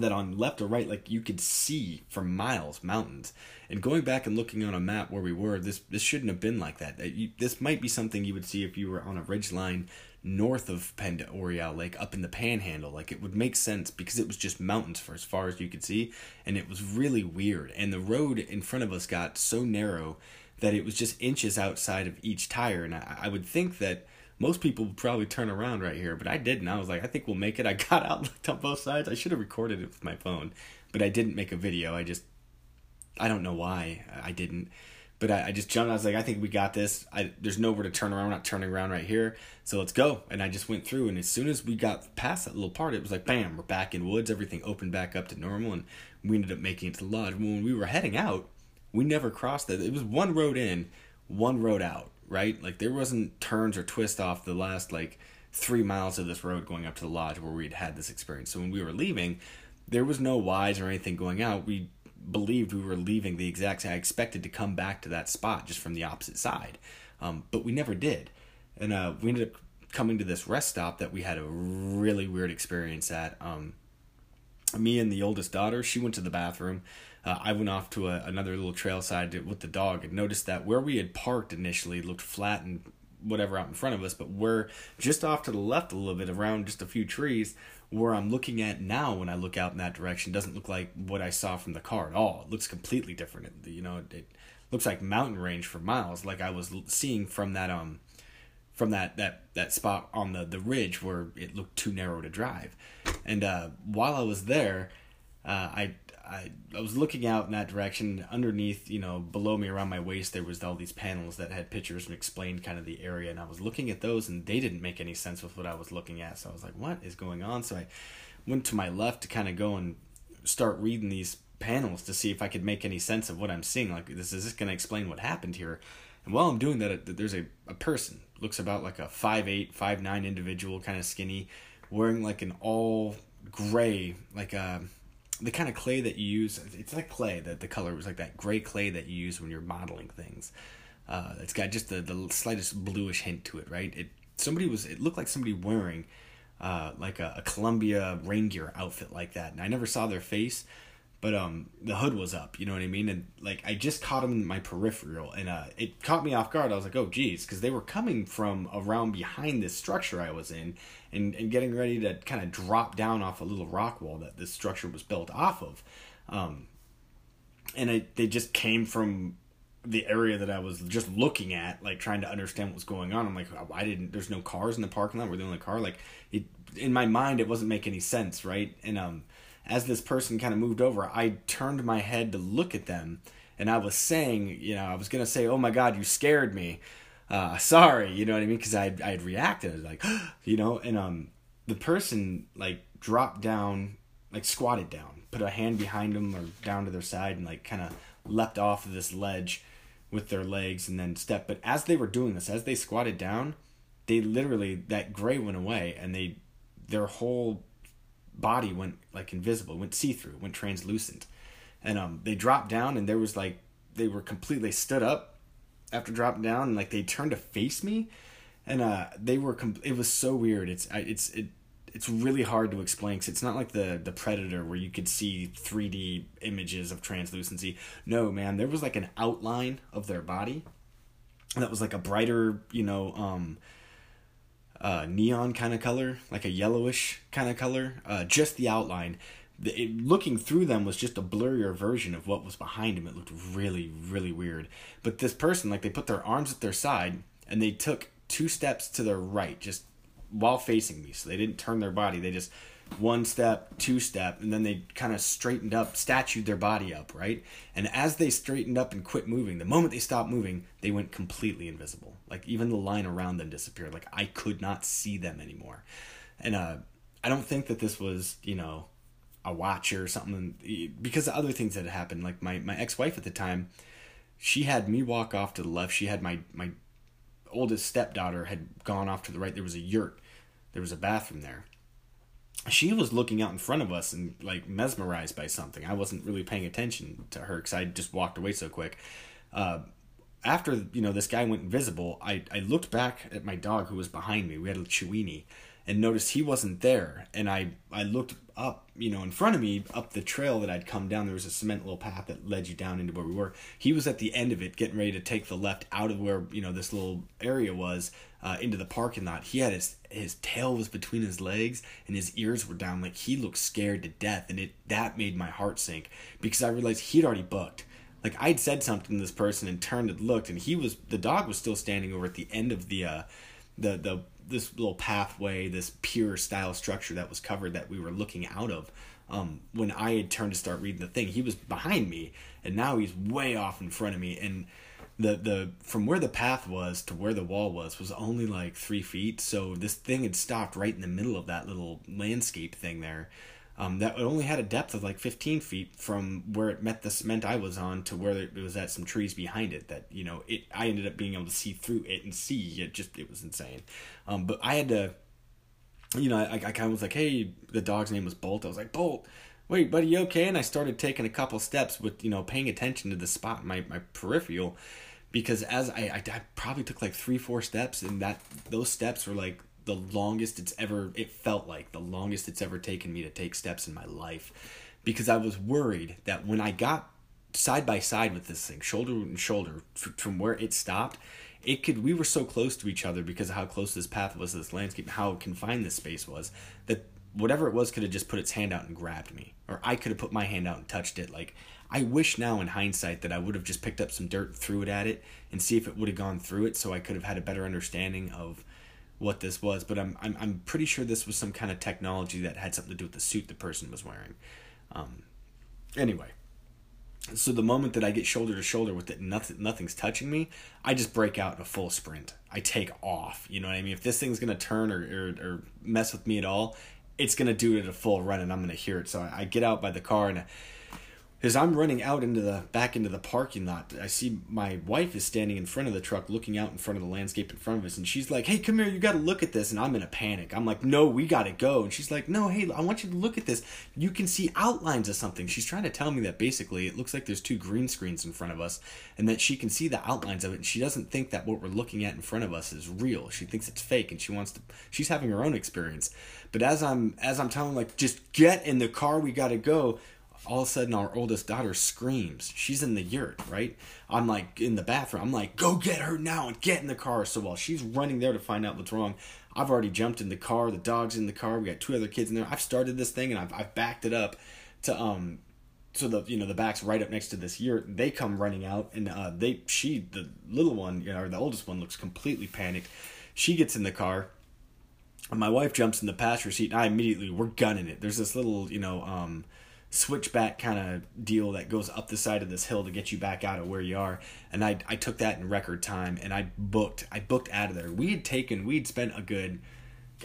that on left or right, like you could see for miles mountains. And going back and looking on a map where we were, this this shouldn't have been like that. This might be something you would see if you were on a ridge line north of Pend Oreille Lake, up in the Panhandle. Like it would make sense because it was just mountains for as far as you could see, and it was really weird. And the road in front of us got so narrow that it was just inches outside of each tire. And I, I would think that most people would probably turn around right here, but I didn't. I was like, I think we'll make it. I got out, looked on both sides. I should have recorded it with my phone, but I didn't make a video. I just, I don't know why I didn't. But I, I just jumped. I was like, I think we got this. I, there's nowhere to turn around. We're not turning around right here. So let's go. And I just went through. And as soon as we got past that little part, it was like, bam, we're back in woods. Everything opened back up to normal. And we ended up making it to the lodge. When we were heading out, we never crossed that. It was one road in, one road out, right? Like there wasn't turns or twists off the last like three miles of this road going up to the lodge where we'd had this experience. So when we were leaving, there was no whys or anything going out. We believed we were leaving the exact same. I expected to come back to that spot just from the opposite side, um, but we never did. And uh, we ended up coming to this rest stop that we had a really weird experience at. Um, me and the oldest daughter, she went to the bathroom. Uh, I went off to a, another little trail side with the dog and noticed that where we had parked initially looked flat and whatever out in front of us, but we're just off to the left a little bit around just a few trees where I'm looking at now when I look out in that direction doesn't look like what I saw from the car at all. It looks completely different. It, you know, it, it looks like mountain range for miles, like I was seeing from that um from that that that spot on the the ridge where it looked too narrow to drive. And uh, while I was there, uh, I I, I was looking out in that direction. Underneath, you know, below me around my waist, there was all these panels that had pictures and explained kind of the area. And I was looking at those, and they didn't make any sense with what I was looking at. So I was like, "What is going on?" So I went to my left to kind of go and start reading these panels to see if I could make any sense of what I'm seeing. Like, this is this going to explain what happened here? And while I'm doing that, there's a, a person looks about like a five eight, five nine individual, kind of skinny, wearing like an all gray, like a the kind of clay that you use it's like clay that the color was like that gray clay that you use when you're modeling things. Uh, it's got just the, the slightest bluish hint to it right? It somebody was it looked like somebody wearing uh, like a, a columbia rain gear outfit like that and i never saw their face but um the hood was up you know what i mean? And like i just caught them in my peripheral and uh it caught me off guard. I was like oh geez because they were coming from around behind this structure i was in and and getting ready to kind of drop down off a little rock wall that this structure was built off of um and it, they just came from the area that I was just looking at, like trying to understand what was going on. I'm like, I didn't. There's no cars in the parking lot. We're the only car. Like, it in my mind, it wasn't make any sense, right? And um, as this person kind of moved over, I turned my head to look at them, and I was saying, you know, I was gonna say, "Oh my God, you scared me." Uh, sorry, you know what I mean? Because I I had reacted like, you know, and um, the person like dropped down, like squatted down, put a hand behind them or down to their side, and like kind of leapt off of this ledge with their legs and then stepped. But as they were doing this, as they squatted down, they literally that gray went away, and they their whole body went like invisible, went see through, went translucent, and um they dropped down and there was like they were completely stood up after dropping down and like they turned to face me, and uh they were com- it was so weird. It's I, it's it it's really hard to explain because it's not like the the predator where you could see 3d images of translucency no man there was like an outline of their body that was like a brighter you know um uh, neon kind of color, like a yellowish kind of color. Uh, just the outline. It, looking through them was just a blurrier version of what was behind him. It looked really, really weird. But this person, like, they put their arms at their side and they took two steps to their right, just while facing me. So they didn't turn their body. They just one step, two step, and then they kind of straightened up, statued their body up, right? And as they straightened up and quit moving, the moment they stopped moving, they went completely invisible. Like even the line around them disappeared. Like I could not see them anymore. And uh, I don't think that this was, you know, a watcher or something because the other things that had happened. Like my my ex wife at the time, she had me walk off to the left. She had my my oldest stepdaughter had gone off to the right. There was a yurt. There was a bathroom there she was looking out in front of us and like mesmerized by something. I wasn't really paying attention to her because I just walked away so quick. Uh, after you know this guy went invisible, I I looked back at my dog who was behind me. We had a Chiweenie, and noticed he wasn't there. And I I looked up, you know, in front of me up the trail that I'd come down. There was a cement little path that led you down into where we were. He was at the end of it, getting ready to take the left out of where you know this little area was uh, into the parking lot. He had his his tail was between his legs and his ears were down, like he looked scared to death, and it that made my heart sink because I realized he'd already booked. Like I'd said something to this person and turned and looked, and he was the dog was still standing over at the end of the uh, the the this little pathway, this pure style structure that was covered that we were looking out of. Um, when I had turned to start reading the thing, he was behind me, and now he's way off in front of me, and the the from where the path was to where the wall was was only like three feet. So this thing had stopped right in the middle of that little landscape thing there. Um, that only had a depth of like 15 feet from where it met the cement I was on to where it was at some trees behind it. That you know, it I ended up being able to see through it and see it. Just it was insane. Um, but I had to, you know, I, I kind of was like, hey, the dog's name was Bolt. I was like, Bolt, wait, buddy, you okay? And I started taking a couple steps with you know paying attention to the spot my my peripheral, because as I, I I probably took like three four steps and that those steps were like the longest it's ever it felt like the longest it's ever taken me to take steps in my life. Because I was worried that when I got side by side with this thing shoulder and shoulder from where it stopped it could we were so close to each other because of how close this path was to this landscape how confined this space was that whatever it was could have just put its hand out and grabbed me. Or I could have put my hand out and touched it. Like I wish now in hindsight that I would have just picked up some dirt threw it at it and see if it would have gone through it so I could have had a better understanding of what this was, but I'm, I'm I'm pretty sure this was some kind of technology that had something to do with the suit the person was wearing. Um, anyway, so the moment that I get shoulder to shoulder with it, nothing nothing's touching me, I just break out in a full sprint. I take off. You know what I mean? If this thing's gonna turn or or, or mess with me at all, it's gonna do it at a full run, and I'm gonna hear it. So I, I get out by the car and. I, as I'm running out into the back into the parking lot, I see my wife is standing in front of the truck looking out in front of the landscape in front of us and she's like, "Hey, come here, you got to look at this." And I'm in a panic. I'm like, "No, we got to go." And she's like, "No, hey, I want you to look at this. You can see outlines of something." She's trying to tell me that basically it looks like there's two green screens in front of us and that she can see the outlines of it and she doesn't think that what we're looking at in front of us is real. She thinks it's fake and she wants to she's having her own experience. But as I'm as I'm telling like, "Just get in the car, we got to go." All of a sudden our oldest daughter screams. She's in the yurt, right? I'm like in the bathroom. I'm like, go get her now and get in the car. So while she's running there to find out what's wrong, I've already jumped in the car. The dog's in the car. We got two other kids in there. I've started this thing and I've, I've backed it up to um so the you know the back's right up next to this yurt. They come running out and uh they she the little one you know or the oldest one looks completely panicked. She gets in the car. My wife jumps in the passenger seat and I immediately we're gunning it. There's this little you know um switchback kind of deal that goes up the side of this hill to get you back out of where you are. And I I took that in record time and I booked I booked out of there. We had taken we'd spent a good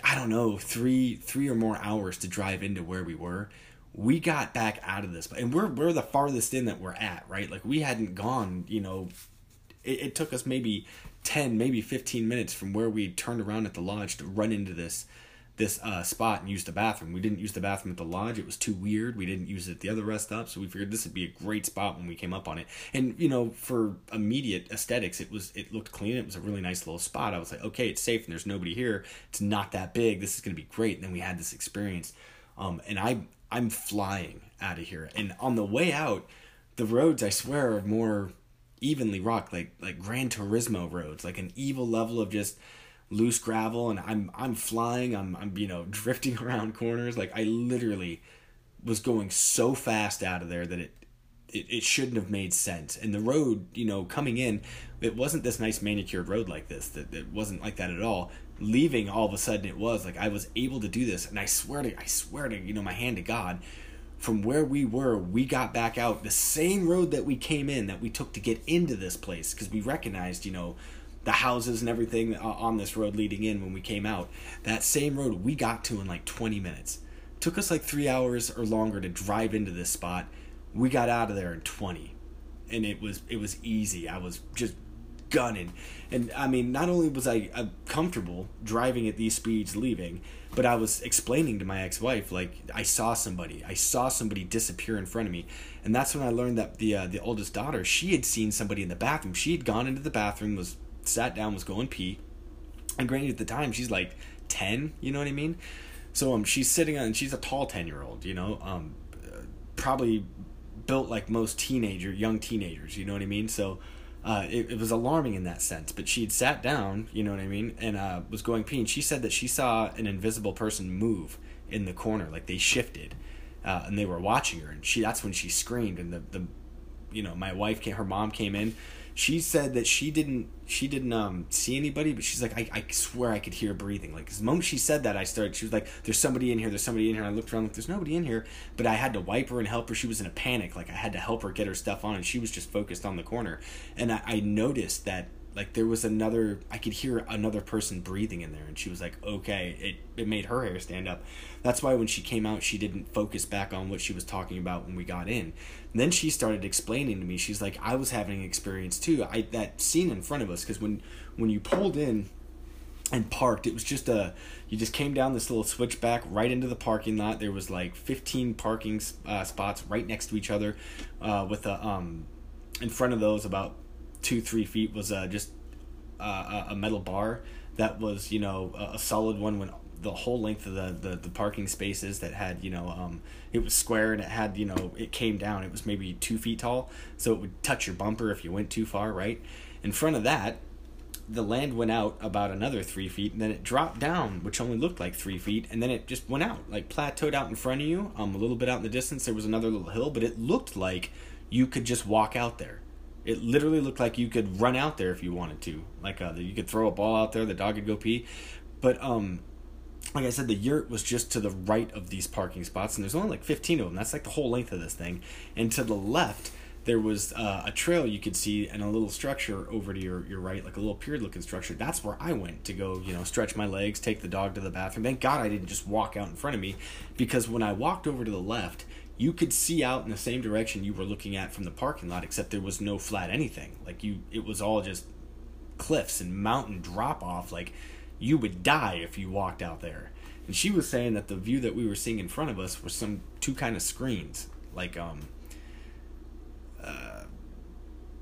I don't know, 3 3 or more hours to drive into where we were. We got back out of this and we're we're the farthest in that we're at, right? Like we hadn't gone, you know, it, it took us maybe 10, maybe 15 minutes from where we turned around at the lodge to run into this this uh, spot and use the bathroom. We didn't use the bathroom at the lodge; it was too weird. We didn't use it the other rest stop, so we figured this would be a great spot when we came up on it. And you know, for immediate aesthetics, it was it looked clean. It was a really nice little spot. I was like, okay, it's safe and there's nobody here. It's not that big. This is gonna be great. And then we had this experience, um, and I I'm flying out of here. And on the way out, the roads I swear are more evenly rocked, like like Gran Turismo roads, like an evil level of just loose gravel and I'm I'm flying, I'm I'm you know drifting around corners like I literally was going so fast out of there that it it, it shouldn't have made sense. And the road, you know, coming in, it wasn't this nice manicured road like this. That it wasn't like that at all. Leaving all of a sudden it was like I was able to do this and I swear to I swear to, you know, my hand to God, from where we were, we got back out the same road that we came in that we took to get into this place because we recognized, you know, the houses and everything on this road leading in when we came out. That same road we got to in like 20 minutes. Took us like three hours or longer to drive into this spot. We got out of there in 20, and it was it was easy. I was just gunning, and I mean, not only was I uh, comfortable driving at these speeds leaving, but I was explaining to my ex-wife like I saw somebody. I saw somebody disappear in front of me, and that's when I learned that the uh, the oldest daughter she had seen somebody in the bathroom. She had gone into the bathroom was sat down, was going pee. And granted, at the time, she's like 10, you know what I mean? So um, she's sitting on, she's a tall 10 year old, you know, um, probably built like most teenager, young teenagers, you know what I mean? So uh, it, it was alarming in that sense. But she'd sat down, you know what I mean, and uh, was going pee. And she said that she saw an invisible person move in the corner, like they shifted. Uh, and they were watching her, and she—that's when she screamed, and the, the you know my wife came her mom came in she said that she didn't she didn't um see anybody but she's like I, I swear i could hear breathing. Like the moment she said that i started she was like there's somebody in here there's somebody in here. I looked around like there's nobody in here but i had to wipe her and help her. She was in a panic. Like i had to help her get her stuff on and she was just focused on the corner. And i, I noticed that like there was another i could hear another person breathing in there. And she was like okay it, it made her hair stand up. That's why when she came out she didn't focus back on what she was talking about when we got in and then she started explaining to me she's like i was having an experience too i that scene in front of us because when when you pulled in and parked it was just a you just came down this little switchback right into the parking lot there was like 15 parking uh, spots right next to each other uh, with a um in front of those about two three feet was uh, just uh, a metal bar that was you know a solid one when the whole length of the, the, the parking spaces that had you know um, it was square and it had you know it came down. It was maybe two feet tall. So it would touch your bumper if you went too far right? In front of that the land went out about another three feet and then it dropped down which only looked like three feet. And then it just went out like plateaued out in front of you um, a little bit out in the distance. There was another little hill but it looked like you could just walk out there. It literally looked like you could run out there if you wanted to. Like uh, you could throw a ball out there, the dog could go pee. But um, like I said, the yurt was just to the right of these parking spots, and there's only like 15 of them. That's like the whole length of this thing. And to the left, there was uh, a trail you could see and a little structure over to your, your right, like a little pier looking structure. That's where I went to go, you know, stretch my legs, take the dog to the bathroom. Thank God I didn't just walk out in front of me because when I walked over to the left, you could see out in the same direction you were looking at from the parking lot except there was no flat anything like you it was all just cliffs and mountain drop off like you would die if you walked out there and she was saying that the view that we were seeing in front of us was some two kind of screens like um uh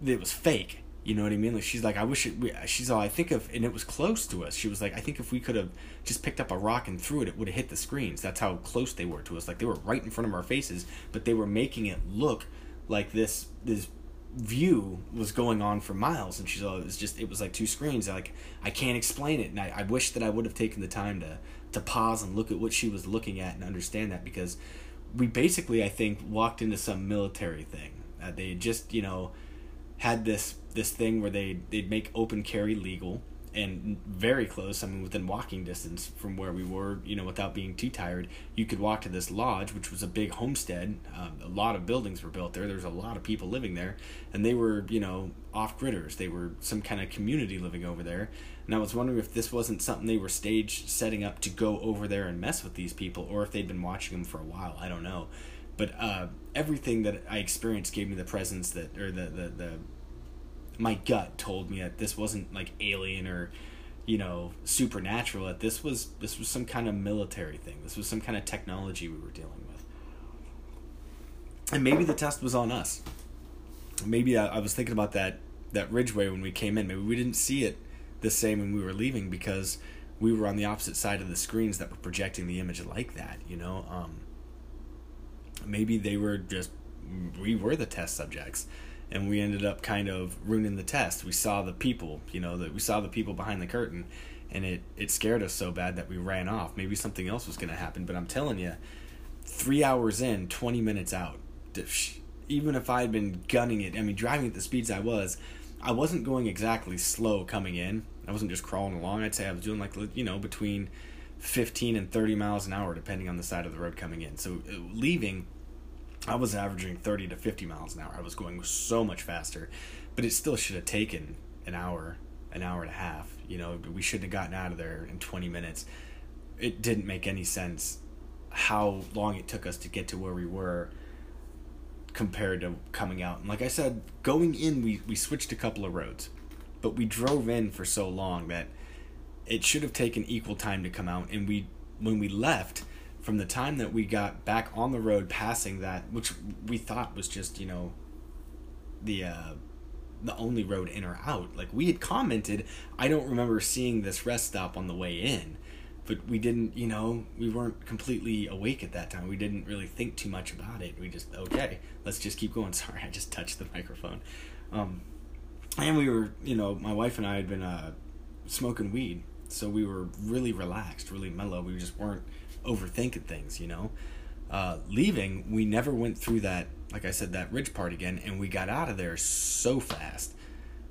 it was fake you know what I mean? Like she's like, I wish it. We, she's all I think of, and it was close to us. She was like, I think if we could have just picked up a rock and threw it, it would have hit the screens. That's how close they were to us. Like they were right in front of our faces, but they were making it look like this this view was going on for miles. And she's all, it was just, it was like two screens. Like I can't explain it, and I, I wish that I would have taken the time to to pause and look at what she was looking at and understand that because we basically, I think, walked into some military thing. Uh, they just, you know had this this thing where they they'd make open carry legal and very close i mean within walking distance from where we were you know without being too tired you could walk to this lodge which was a big homestead. Um, a lot of buildings were built there. There's a lot of people living there and they were you know off gridders they were some kind of community living over there. And i was wondering if this wasn't something they were stage setting up to go over there and mess with these people or if they'd been watching them for a while. I don't know. But uh, everything that I experienced gave me the presence that, or the, the, the, my gut told me that this wasn't like alien or, you know, supernatural. That this was this was some kind of military thing. This was some kind of technology we were dealing with. And maybe the test was on us. Maybe I, I was thinking about that that Ridgeway when we came in. Maybe we didn't see it the same when we were leaving because we were on the opposite side of the screens that were projecting the image like that. You know. Um, maybe they were just we were the test subjects and we ended up kind of ruining the test. We saw the people you know that we saw the people behind the curtain and it it scared us so bad that we ran off. Maybe something else was going to happen but i'm telling you 3 hours in 20 minutes out even if i had been gunning it i mean driving at the speeds i was i wasn't going exactly slow coming in. I wasn't just crawling along. I'd say i was doing like you know between 15 and 30 miles an hour depending on the side of the road coming in. So uh, leaving I was averaging 30 to 50 miles an hour. I was going so much faster, but it still should have taken an hour, an hour and a half. You know, we shouldn't have gotten out of there in 20 minutes. It didn't make any sense how long it took us to get to where we were compared to coming out. And like I said, going in, we, we switched a couple of roads, but we drove in for so long that it should have taken equal time to come out. And we, when we left, from the time that we got back on the road passing that which we thought was just you know the uh the only road in or out. Like we had commented i don't remember seeing this rest stop on the way in but we didn't you know we weren't completely awake at that time. We didn't really think too much about it. We just okay let's just keep going. Sorry i just touched the microphone. Um and we were you know my wife and i had been uh smoking weed so we were really relaxed really mellow. We just weren't overthinking things, you know. uh, leaving, we never went through that, like I said, that ridge part again, and we got out of there so fast,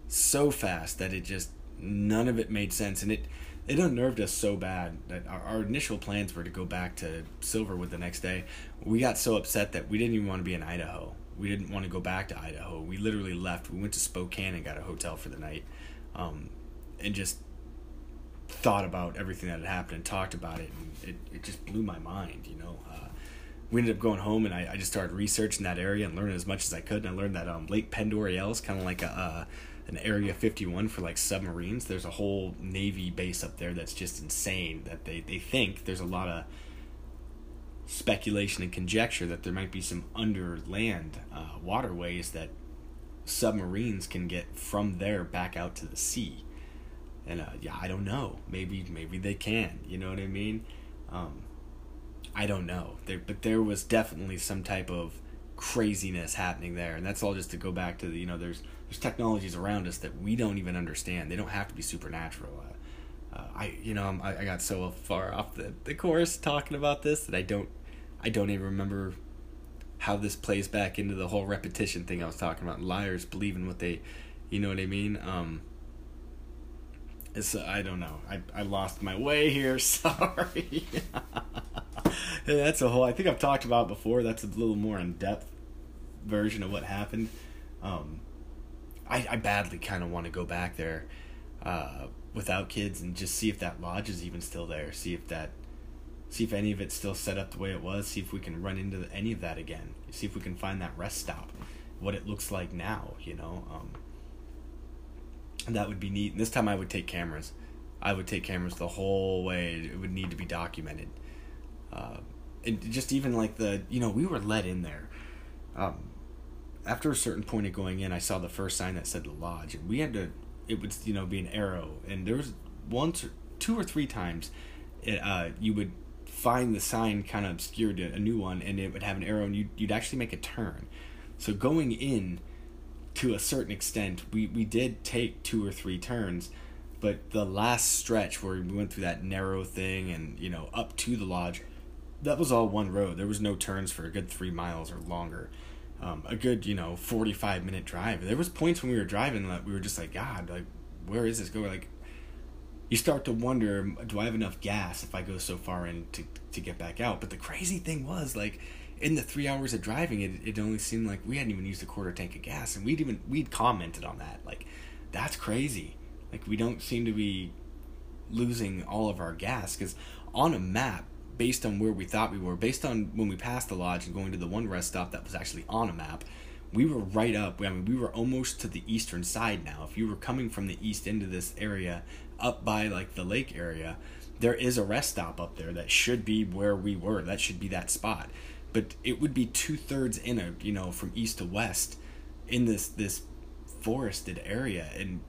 so fast that it just none of it made sense, and it it unnerved us so bad that our, our initial plans were to go back to Silverwood the next day. We got so upset that we didn't even want to be in Idaho. We didn't want to go back to Idaho. We literally left. We went to Spokane and got a hotel for the night, um, and just thought about everything that had happened and talked about it, and it, it just blew my mind. You know, uh, we ended up going home, and I, I just started researching that area and learning as much as I could. And I learned that um, Lake Pend d'Oreille is kind of like a uh, an Area 51 for like submarines. There's a whole Navy base up there that's just insane. That they they think there's a lot of speculation and conjecture that there might be some underland uh, waterways that submarines can get from there back out to the sea and uh, yeah, I don't know. Maybe maybe they can. You know what I mean? Um, I don't know. There, but there was definitely some type of craziness happening there, and that's all just to go back to the you know there's there's technologies around us that we don't even understand. They don't have to be supernatural. Uh, uh, I you know I, I got so far off the the course talking about this that I don't I don't even remember how this plays back into the whole repetition thing I was talking about. Liars believing what they, you know what I mean. Um, it's I don't know. I I lost my way here. Sorry. that's a whole. I think I've talked about before. That's a little more in depth version of what happened. Um, I I badly kind of want to go back there, uh, without kids and just see if that lodge is even still there. See if that, see if any of it's still set up the way it was. See if we can run into any of that again. See if we can find that rest stop, what it looks like now. You know. Um, that would be neat. And this time I would take cameras. I would take cameras the whole way. It would need to be documented. Uh, and just even like the, you know, we were let in there. Um, after a certain point of going in, I saw the first sign that said the lodge, and we had to. It would, you know, be an arrow, and there was once, or two or three times, it, uh, you would find the sign kind of obscured, a new one, and it would have an arrow, and you'd, you'd actually make a turn. So going in to a certain extent, we, we did take two or three turns, but the last stretch where we went through that narrow thing and, you know, up to the lodge, that was all one road. There was no turns for a good three miles or longer. Um, a good, you know, 45 minute drive. There was points when we were driving that we were just like, God, like, where is this going? Like, you start to wonder, do I have enough gas if I go so far in to, to get back out? But the crazy thing was, like, in the three hours of driving, it, it only seemed like we hadn't even used a quarter tank of gas, and we'd even we'd commented on that. Like, that's crazy. Like, we don't seem to be losing all of our gas because on a map, based on where we thought we were, based on when we passed the lodge and going to the one rest stop that was actually on a map, we were right up. I mean, we were almost to the eastern side now. If you were coming from the east into this area, up by like the lake area, there is a rest stop up there that should be where we were. That should be that spot but it would be two thirds in a you know from east to west in this this forested area and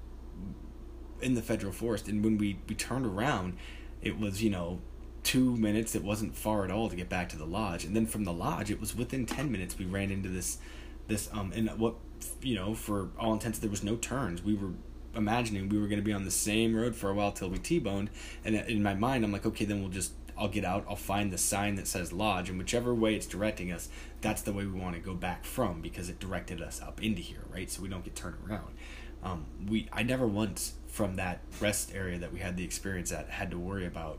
in the federal forest. And when we we turned around it was you know two minutes. It wasn't far at all to get back to the lodge. And then from the lodge it was within 10 minutes we ran into this this um and what you know for all intents there was no turns. We were imagining we were going to be on the same road for a while till we t-boned. And in my mind i'm like okay then we'll just I'll get out, I'll find the sign that says lodge, and whichever way it's directing us, that's the way we want to go back from because it directed us up into here, right? So we don't get turned around. Um, we I never once from that rest area that we had the experience at had to worry about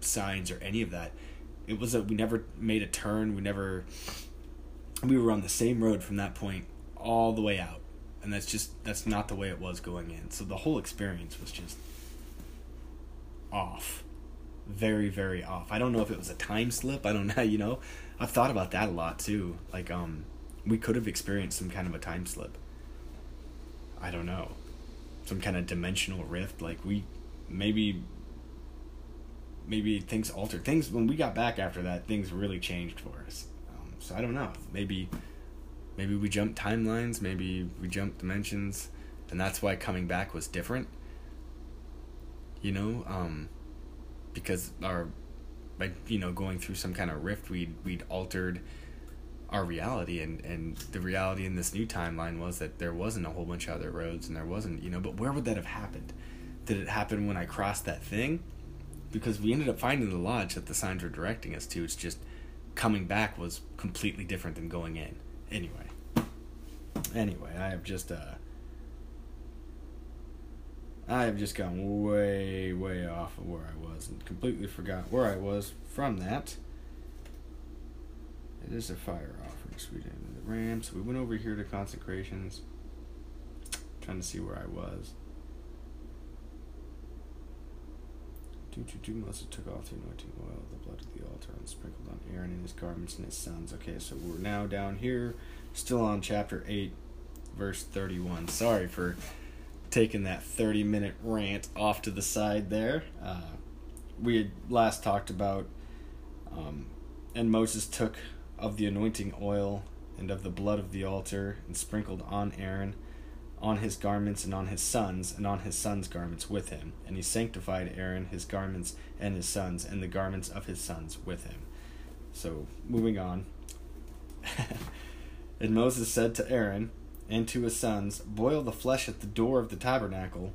signs or any of that. It was a we never made a turn. We never we were on the same road from that point all the way out, and that's just that's not the way it was going in. So the whole experience was just off very very off. I don't know if it was a time slip. I don't know. You know, I've thought about that a lot too. Like um, we could have experienced some kind of a time slip. I don't know, some kind of dimensional rift. Like we maybe maybe things altered. Things when we got back after that, things really changed for us. Um, so I don't know. Maybe maybe we jumped timelines. Maybe we jumped dimensions, and that's why coming back was different. You know. Um, because our by you know going through some kind of rift we'd we'd altered our reality and and the reality in this new timeline was that there wasn't a whole bunch of other roads and there wasn't you know but where would that have happened did it happen when i crossed that thing because we ended up finding the lodge that the signs were directing us to it's just coming back was completely different than going in. Anyway. Anyway, I have just uh I have just gone way, way off of where I was and completely forgot where I was from that. It is a fire offering, sweet end of the ram. So we went over here to consecrations. Trying to see where I was. Do do do Moses took off the anointing oil, the blood of the altar, and sprinkled on Aaron and his garments and his sons. Okay, so we're now down here, still on chapter eight, verse thirty-one. Sorry for taking that thirty-minute rant off to the side there. Uh, we had last talked about, um, and Moses took of the anointing oil and of the blood of the altar and sprinkled on Aaron on his garments and on his sons and on his sons' garments with him. And he sanctified Aaron, his garments, and his sons, and the garments of his sons with him. So, moving on. and Moses said to Aaron and to his sons, Boil the flesh at the door of the tabernacle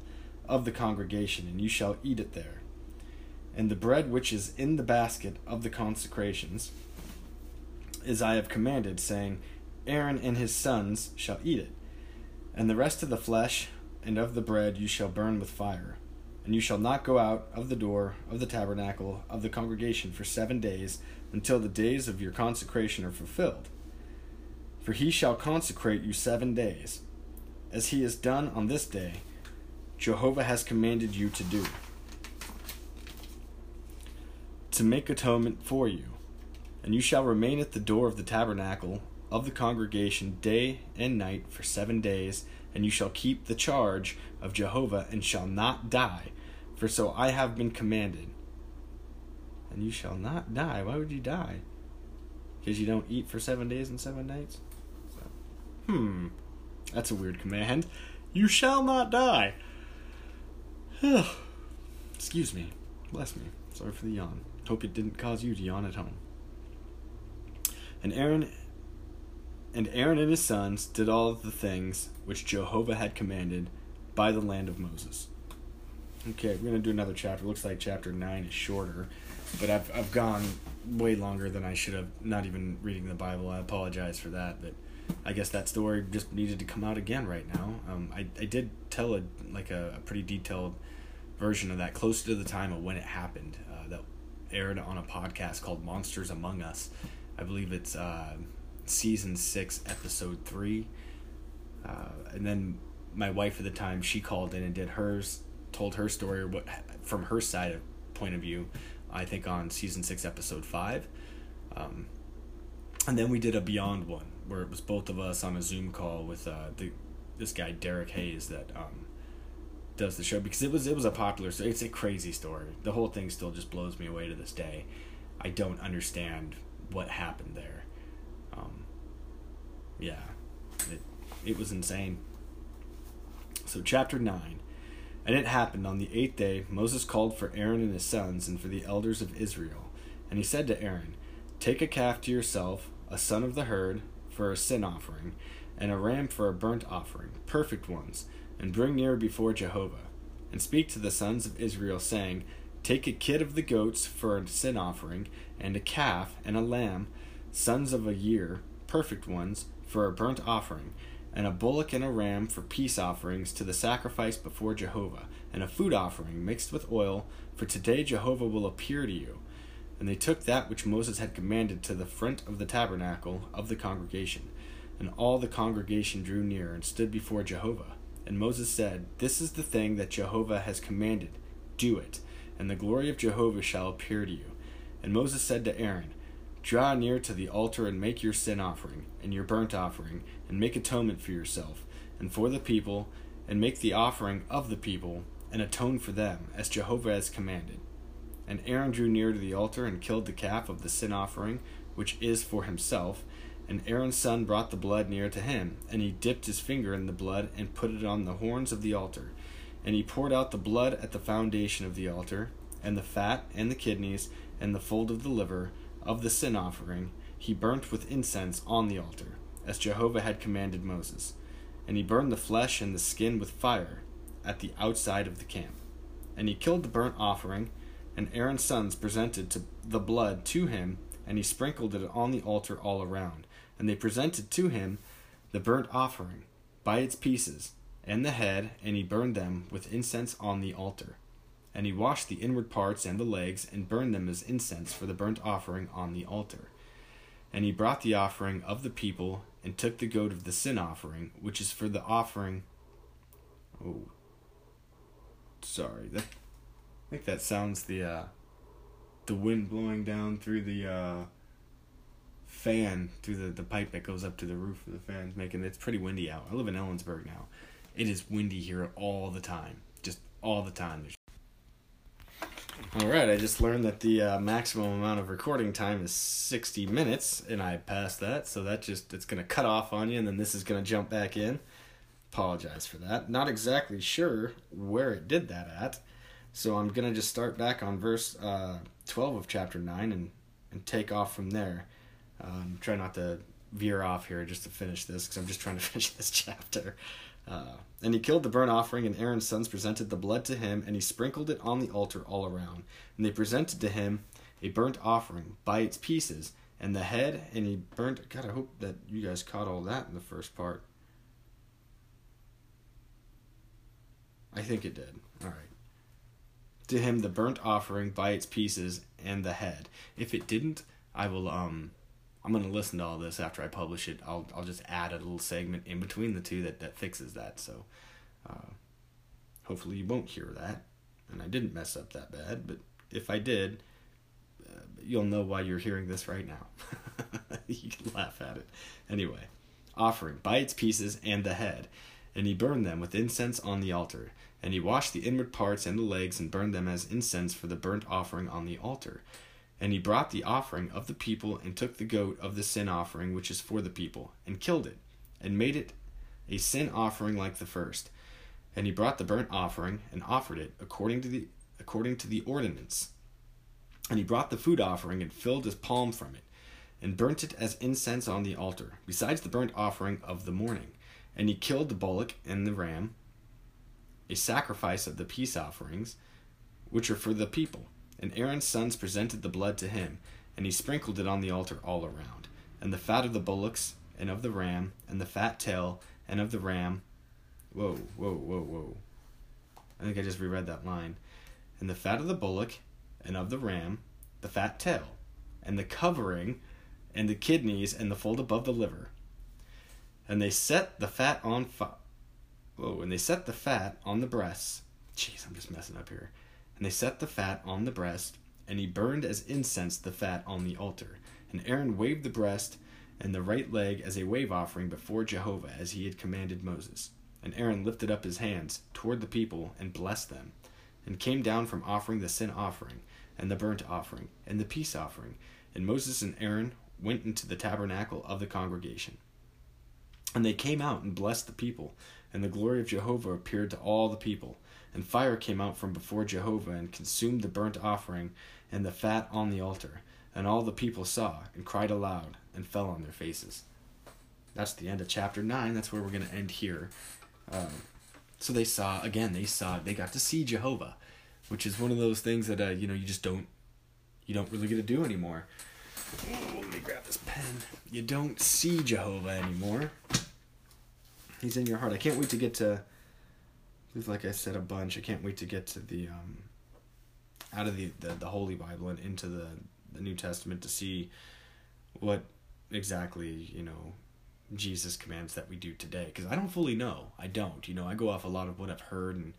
of the congregation, and you shall eat it there. And the bread which is in the basket of the consecrations, as I have commanded, saying, Aaron and his sons shall eat it and the rest of the flesh and of the bread you shall burn with fire. And you shall not go out of the door of the tabernacle of the congregation for seven days until the days of your consecration are fulfilled. For he shall consecrate you seven days, as he has done on this day. Jehovah has commanded you to do, to make atonement for you. And you shall remain at the door of the tabernacle of the congregation day and night for seven days, and you shall keep the charge of Jehovah and shall not die, for so I have been commanded. And you shall not die. Why would you die? Because you don't eat for seven days and seven nights? Hmm. That's a weird command. You shall not die. Excuse me. Bless me. Sorry for the yawn. Hope it didn't cause you to yawn at home. And Aaron and Aaron and his sons did all the things which Jehovah had commanded by the land of Moses. Okay, we're to do another chapter. Looks like chapter 9 is shorter, but I've, I've gone way longer than I should have, not even reading the Bible. I apologize for that, but I guess that story just needed to come out again right now. Um, I, I did tell a, like a, a pretty detailed version of that close to the time of when it happened uh, that aired on a podcast called Monsters Among Us. I believe it's uh, season six, episode three. Uh, and then my wife at the time, she called in and did hers, told her story what from her side of point of view. I think on season six, episode five. Um, and then we did a Beyond one where it was both of us on a Zoom call with uh, the this guy Derek Hayes that um, does the show because it was it was a popular so it's a crazy story. The whole thing still just blows me away to this day. I don't understand what happened there um, yeah, it, it was insane. So, chapter 9. And it happened on the eighth day, Moses called for Aaron and his sons and for the elders of Israel. And he said to Aaron, Take a calf to yourself, a son of the herd, for a sin offering, and a ram for a burnt offering, perfect ones, and bring near before Jehovah. And speak to the sons of Israel, saying, Take a kid of the goats for a sin offering, and a calf, and a lamb, sons of a year, perfect ones, for a burnt offering, and a bullock and a ram for peace offerings to the sacrifice before Jehovah, and a food offering mixed with oil, for today Jehovah will appear to you. And they took that which Moses had commanded to the front of the tabernacle of the congregation. And all the congregation drew near and stood before Jehovah. And Moses said, This is the thing that Jehovah has commanded. Do it, and the glory of Jehovah shall appear to you. And Moses said to Aaron, Draw near to the altar and make your sin offering, and your burnt offering, and make atonement for yourself, and for the people, and make the offering of the people, and atone for them, as Jehovah has commanded. And Aaron drew near to the altar and killed the calf of the sin offering, which is for himself. And Aaron's son brought the blood near to him, and he dipped his finger in the blood and put it on the horns of the altar. And he poured out the blood at the foundation of the altar, and the fat, and the kidneys, and the fold of the liver, of the sin offering he burnt with incense on the altar, as Jehovah had commanded Moses. And he burned the flesh and the skin with fire at the outside of the camp. And he killed the burnt offering, and Aaron's sons presented to the blood to him and he sprinkled it on the altar all around. And they presented to him the burnt offering by its pieces, and the head, and he burned them with incense on the altar. And he washed the inward parts and the legs, and burned them as incense for the burnt offering on the altar. And he brought the offering of the people, and took the goat of the sin offering, which is for the offering. Oh, sorry. That, I think that sounds the uh, the wind blowing down through the uh, fan through the, the pipe that goes up to the roof of the fans, making it's pretty windy out. I live in Ellensburg now. It is windy here all the time, just all the time. All right, I just learned that the uh, maximum amount of recording time is 60 minutes, and I passed that, so that just it's gonna cut off on you, and then this is gonna jump back in. Apologize for that. Not exactly sure where it did that at, so I'm gonna just start back on verse uh, 12 of chapter 9 and and take off from there. Um, try not to veer off here just to finish this because I'm just trying to finish this chapter. Uh, and he killed the burnt offering, and Aaron's sons presented the blood to him, and he sprinkled it on the altar all around. And they presented to him a burnt offering by its pieces, and the head, and he burnt. God, I hope that you guys caught all that in the first part. I think it did. All right. To him, the burnt offering by its pieces and the head. If it didn't, I will um I'm gonna listen to all this after I publish it. I'll I'll just add a little segment in between the two that that fixes that. So, uh, hopefully you won't hear that, and I didn't mess up that bad. But if I did, uh, you'll know why you're hearing this right now. you can laugh at it. Anyway, offering by its pieces and the head, and he burned them with incense on the altar. And he washed the inward parts and the legs and burned them as incense for the burnt offering on the altar. And he brought the offering of the people and took the goat of the sin offering, which is for the people, and killed it, and made it a sin offering like the first. And he brought the burnt offering and offered it according to the according to the ordinance. And he brought the food offering and filled his palm from it, and burnt it as incense on the altar, besides the burnt offering of the morning. And he killed the bullock and the ram, a sacrifice of the peace offerings, which are for the people and Aaron's sons presented the blood to him, and he sprinkled it on the altar all around. And the fat of the bullocks, and of the ram, and the fat tail, and of the ram. Whoa, whoa, whoa, whoa. I think I just reread that line. And the fat of the bullock, and of the ram, the fat tail, and the covering, and the kidneys, and the fold above the liver. And they set the fat on fire. Whoa, and they set the fat on the breasts. Jeez, I'm just messing up here and they set the fat on the breast, and he burned as incense the fat on the altar. And Aaron waved the breast and the right leg as a wave offering before Jehovah, as he had commanded Moses. And Aaron lifted up his hands toward the people and blessed them, and came down from offering the sin offering, and the burnt offering, and the peace offering. And Moses and Aaron went into the tabernacle of the congregation. And they came out and blessed the people, and the glory of Jehovah appeared to all the people. And fire came out from before Jehovah and consumed the burnt offering and the fat on the altar. And all the people saw and cried aloud and fell on their faces. That's the end of chapter 9. That's where we're going to end here. Um, so they saw, again, they saw, they got to see Jehovah, which is one of those things that, uh, you know, you just don't, you don't really get to do anymore. Let me grab this pen. You don't see Jehovah anymore. He's in your heart. I can't wait to get to like I said a bunch. I can't wait to get to the um, out of the, the, the Holy Bible and into the the New Testament to see what exactly you know Jesus commands that we do today. Because I don't fully know. I don't. You know, I go off a lot of what I've heard and.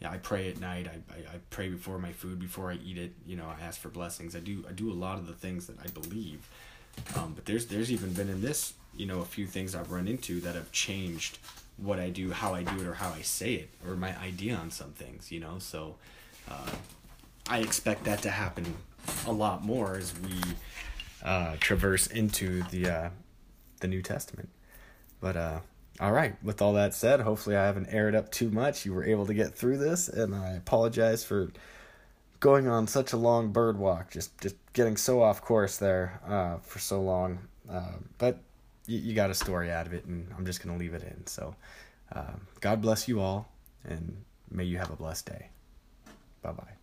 Yeah, I pray at night. I, I, I pray before my food, before I eat it. You know, I ask for blessings. I do I do a lot of the things that I believe. Um, but there's there's even been in this, you know, a few things I've run into that have changed what I do, how I do it, or how I say it, or my idea on some things, you know. So uh, I expect that to happen a lot more as we uh, traverse into the uh, the New Testament. But uh, all right, with all that said, hopefully I haven't aired up too much. You were able to get through this, and I apologize for going on such a long bird walk, just just getting so off course there uh, for so long. Uh, but you, you got a story out of it, and I'm just going to leave it in. So, uh, God bless you all, and may you have a blessed day. Bye bye.